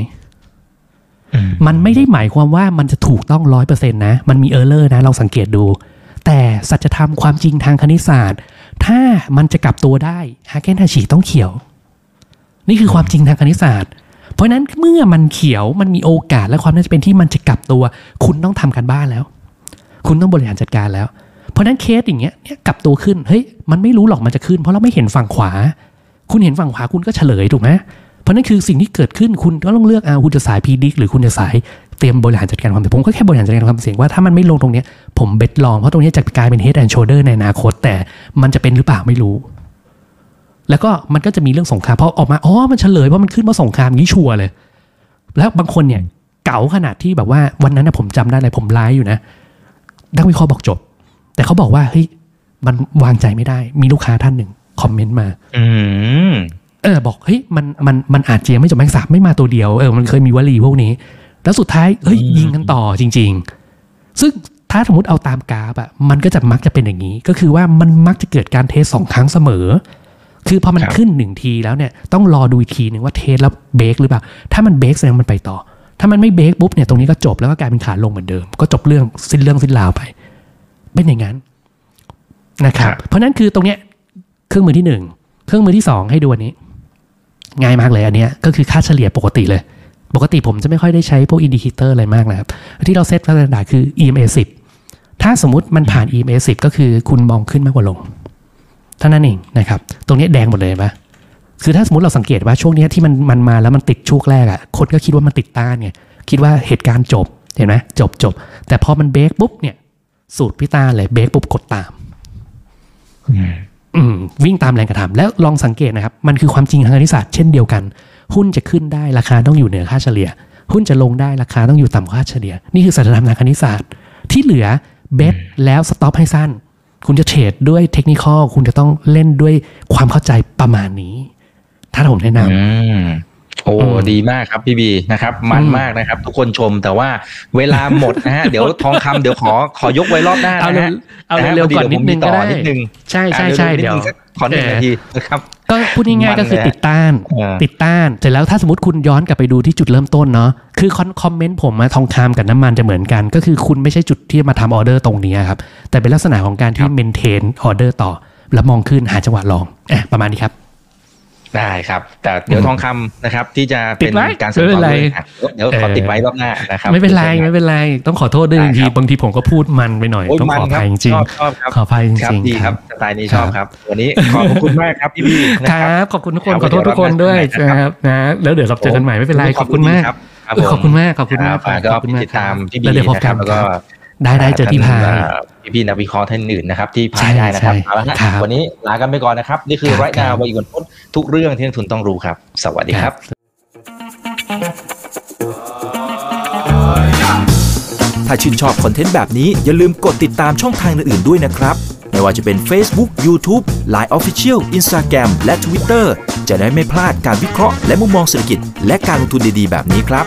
อืม
มันไม่ได้หมายความว่ามันจะถูกต้องร้อยเปอร์เซ็นต์นะ มันมี error นะลองสังเกตดู แต่สัจธรรมความจริงทางคณิตศาสตร์ ถ้ามันจะกลับตัวได้ฮาเกนฮาชิต้องเขียว นี่คือความจริงทางคณิตศาสตร์ เพราะนั้นเมื่อมันเขียวมันมีโอกาสและความน่าจะเป็นที่มันจะกลับตัว คุณต้องทำกันบ้านแล้ว คุณต้องบริหารจัดการแล้ว เพราะฉะนั้นเคสอย่างเงี้ยเนี่ยกลับตัวขึ้นเฮ้ยมันไม่รู้หรอกมันจะขึ้น เพราะเราไม่เห็นฝั่งขวา คุณเห็นฝั่งขวาคุณก็เฉลยถูกไหมเพราะนั่นคือสิ่งที่เกิดขึ้นคุณก็ต้องเลือกเอาคุณจะสายพีดิกหรือคุณจะสาย เตรียมบริหารจัดการความเสี่ยงผมก็แค่บริหารจัดการความเสี่ยงว่าถ้ามันไม่ลงตรงเนี้ยผม bet long เพราะตรงเนี้ยจะกลายเป็น head and shoulder ในอนาคต แต่มันจะเป็นหรือเปล่าไม่รู้ แล้วก็มันก็จะมีเรื่องสงครามเพราะออกมาอ๋อมันเฉลยว่ามันขึ้นเพราะสงครามนี้ชัวร์เลย แล้วบางคนเนี่ยเก๋าขนาดที่แบบว่าวันนั้นนะผมจำได้เลยผมไลฟ์อยู่นะนักวิเคราะห์บอกจบ แต่เขาบอกว่าเฮ้ยมันวางใจไม่ได้ มีลูกค้าท่านหนึ่ง comment มา
อืม
เออบอกเฮ้ยมันมันมันอาจจะยังไม่จบแมงสาบไม่มาตัวเดียวเออมันเคยมีวลีพวกนี้ แล้วสุดท้ายเฮ้ย
อืม
ยิงกันต่อจริง ๆ ซึ่งถ้าสมมติเอาตามกราฟอะมันก็จะมักจะเป็นอย่างนี้ ก็คือว่ามันมักจะเกิดการเทสสองครั้งเสมอ คือพอมันขึ้นหนึ่งทีแล้วเนี่ยต้องรอดูอีกทีหนึ่งว่าเทสแล้วเบรกหรือเปล่า ถ้ามันเบรกแสดงว่ามันไปต่อ ถ้ามันไม่เบรกปุ๊บเนี่ยตรงนี้ก็จบแล้วก็กลายเป็นขาลงเหมือนเดิม ก็จบเรื่องสิ้นเรื่องสิ้นราวไป เป็นอย่างนั้นนะครับ เพราะฉะนั้นคือตรงเนี้ยเครื่องมือที่หนึ่งเครื่องมือที่สองให้ดูอันนี้ ง่ายมากเลยอันเนี้ยก็คือค่าเฉลี่ยปกติเลย ปกติผมจะไม่ค่อยได้ใช้พวก indicator อะไรมากนะครับ ที่เราเซตมาตรฐานคือ EMA 10 ถ้าสมมติมันผ่าน EMA 10 ก็คือคุณมองขึ้นมากกว่าลงเท่านั้นเองนะครับ ตรงเนี้ยแดงหมดเลยเห็นปะคือถ้าสมมติเราสังเกตว่าช่วงเนี้ยที่มันมันมาแล้วมันติดช่วงแรกอะ่ะ คนก็คิดว่ามันติดต้านไงคิดว่าเหตุการณ์จบเห็นไหมจบจบแต่พอมันเบรกปุ๊บเนี่ย สูตรพี่ตาเลยเบรกปุ๊บกดตาม
อืม
อืมวิ่งตามแรงกระทำแล้วลองสังเกตนะครับ มันคือความจริงทางคณิตศาสตร์เช่นเดียวกัน หุ้นจะขึ้นได้ราคาต้องอยู่เหนือค่าเฉลี่ย หุ้นจะลงได้ราคาต้องอยู่ต่ำกว่าค่าเฉลี่ย นี่คือสัจธรรมทางคณิตศาสตร์ที่เหลือเบสแล้วสต็อปให้สั้น คุณจะเทรดด้วยเทคนิคอลคุณจะต้องเล่นด้วยความเข้าใจประมาณนี้ ถ้าผมแนะนำ
อืม โอ้
อืม
ดีมากครับพี่บีนะครับ มัน
อืม
มากนะครับ ทุกคนชมแต่ว่าเวลาหมดนะฮะเดี๋ยวทองคำเดี๋ยวขอขอยกไว้รอบหน้า
เอา
นะ
เร็ว
ฮะ
เอาเร็วๆก่อนนิดนึงก็ได้
นิดนึง
ใช่ใช่ใช่
อะ
เดี๋ยว
นินึงสักขอหนึ่ง
เออ
นาทีนะครับ
ก็พูดง่ายๆก็คือ
มันเลย
ติดต้าน
เออ
ติดต้านเสร็จแล้วถ้าสมมติคุณย้อนกลับไปดูที่จุดเริ่มต้นเนาะคือคอนคอมเมนต์ผมมาทองคำกับน้ำมันจะเหมือนกัน ก็คือคุณไม่ใช่จุดที่มาทำออเดอร์ตรงนี้ครับแต่เป็นลักษณะของการที่เมนเทนออเดอร์ต่อ แล้วมองขึ้นหาจังหวะลองอะประมาณนี้ครับ
ได้ครับ แต่เดี๋ยวทองคำนะครับ ที่จะเป็น
ติดไว้
การเสริม
ไม่เป็นไร
ความรู้อะเดี๋ยวขอ
เออ
ติดไว้รอบหน้านะครับ
ไม่เป็นไรไม่เป็นไรต้องขอโทษด้วย
ได้
บางที
ครับ
บางทีผมก็พูดมันไปหน่อย
โอ้ย
ต้อง
มัน
ขออ
ครั
ภั
บ
ยจริ
ช
ง
อบชอบครับ
ๆขออภัยจ
ครับ
ริง
ดี
ๆ
ครับสไตล์นี้ชอบครับวันนี้ขอบคุณมากครับพี่บีนะ
ค
ค
รั
รับ
บขอบคุณทุกคน
ครับ
ขอโทษทุกคนด้วย
เดี๋ยวเรา
นะครับนะแล้วเดี๋ยวเราเจอกันใหม่ไม่เป็นไรขอบคุณมาก
ครับครับ
เออขอบคุณมากขอบคุณมาก
ครับ
ข
ก็
อบคุณมาก
ติดตามพี่บี
แล้วเดี๋ยวพบ
นะค
กั
รั
น
บแล้วก็
ได้ได้เจอที่พาย
พี่พี่ๆนักวิเคราะห์ท่านอื่นนะครับ ที่
ใช่
พายได้นะครับ
ใช่
เอาละฮะ
ครับ
วันนี้ลากันไปก่อนนะครับ นี่คือ
ครับ
ไรนา
ครับ
วอีกวันพุธทุกเรื่องที่นักทุนต้องรู้ครับ สวัสดีครับ
ถ้าชื่นชอบคอนเทนต์แบบนี้อย่าลืมกดติดตามช่องทางอื่นๆด้วยนะครับไม่ว่าจะเป็น Facebook, YouTube, Line Official, Instagram และ Twitter จะได้ไม่พลาดการวิเคราะห์และมุมมองเศรษฐกิจ และการลงทุนดีๆ แบบนี้ครับ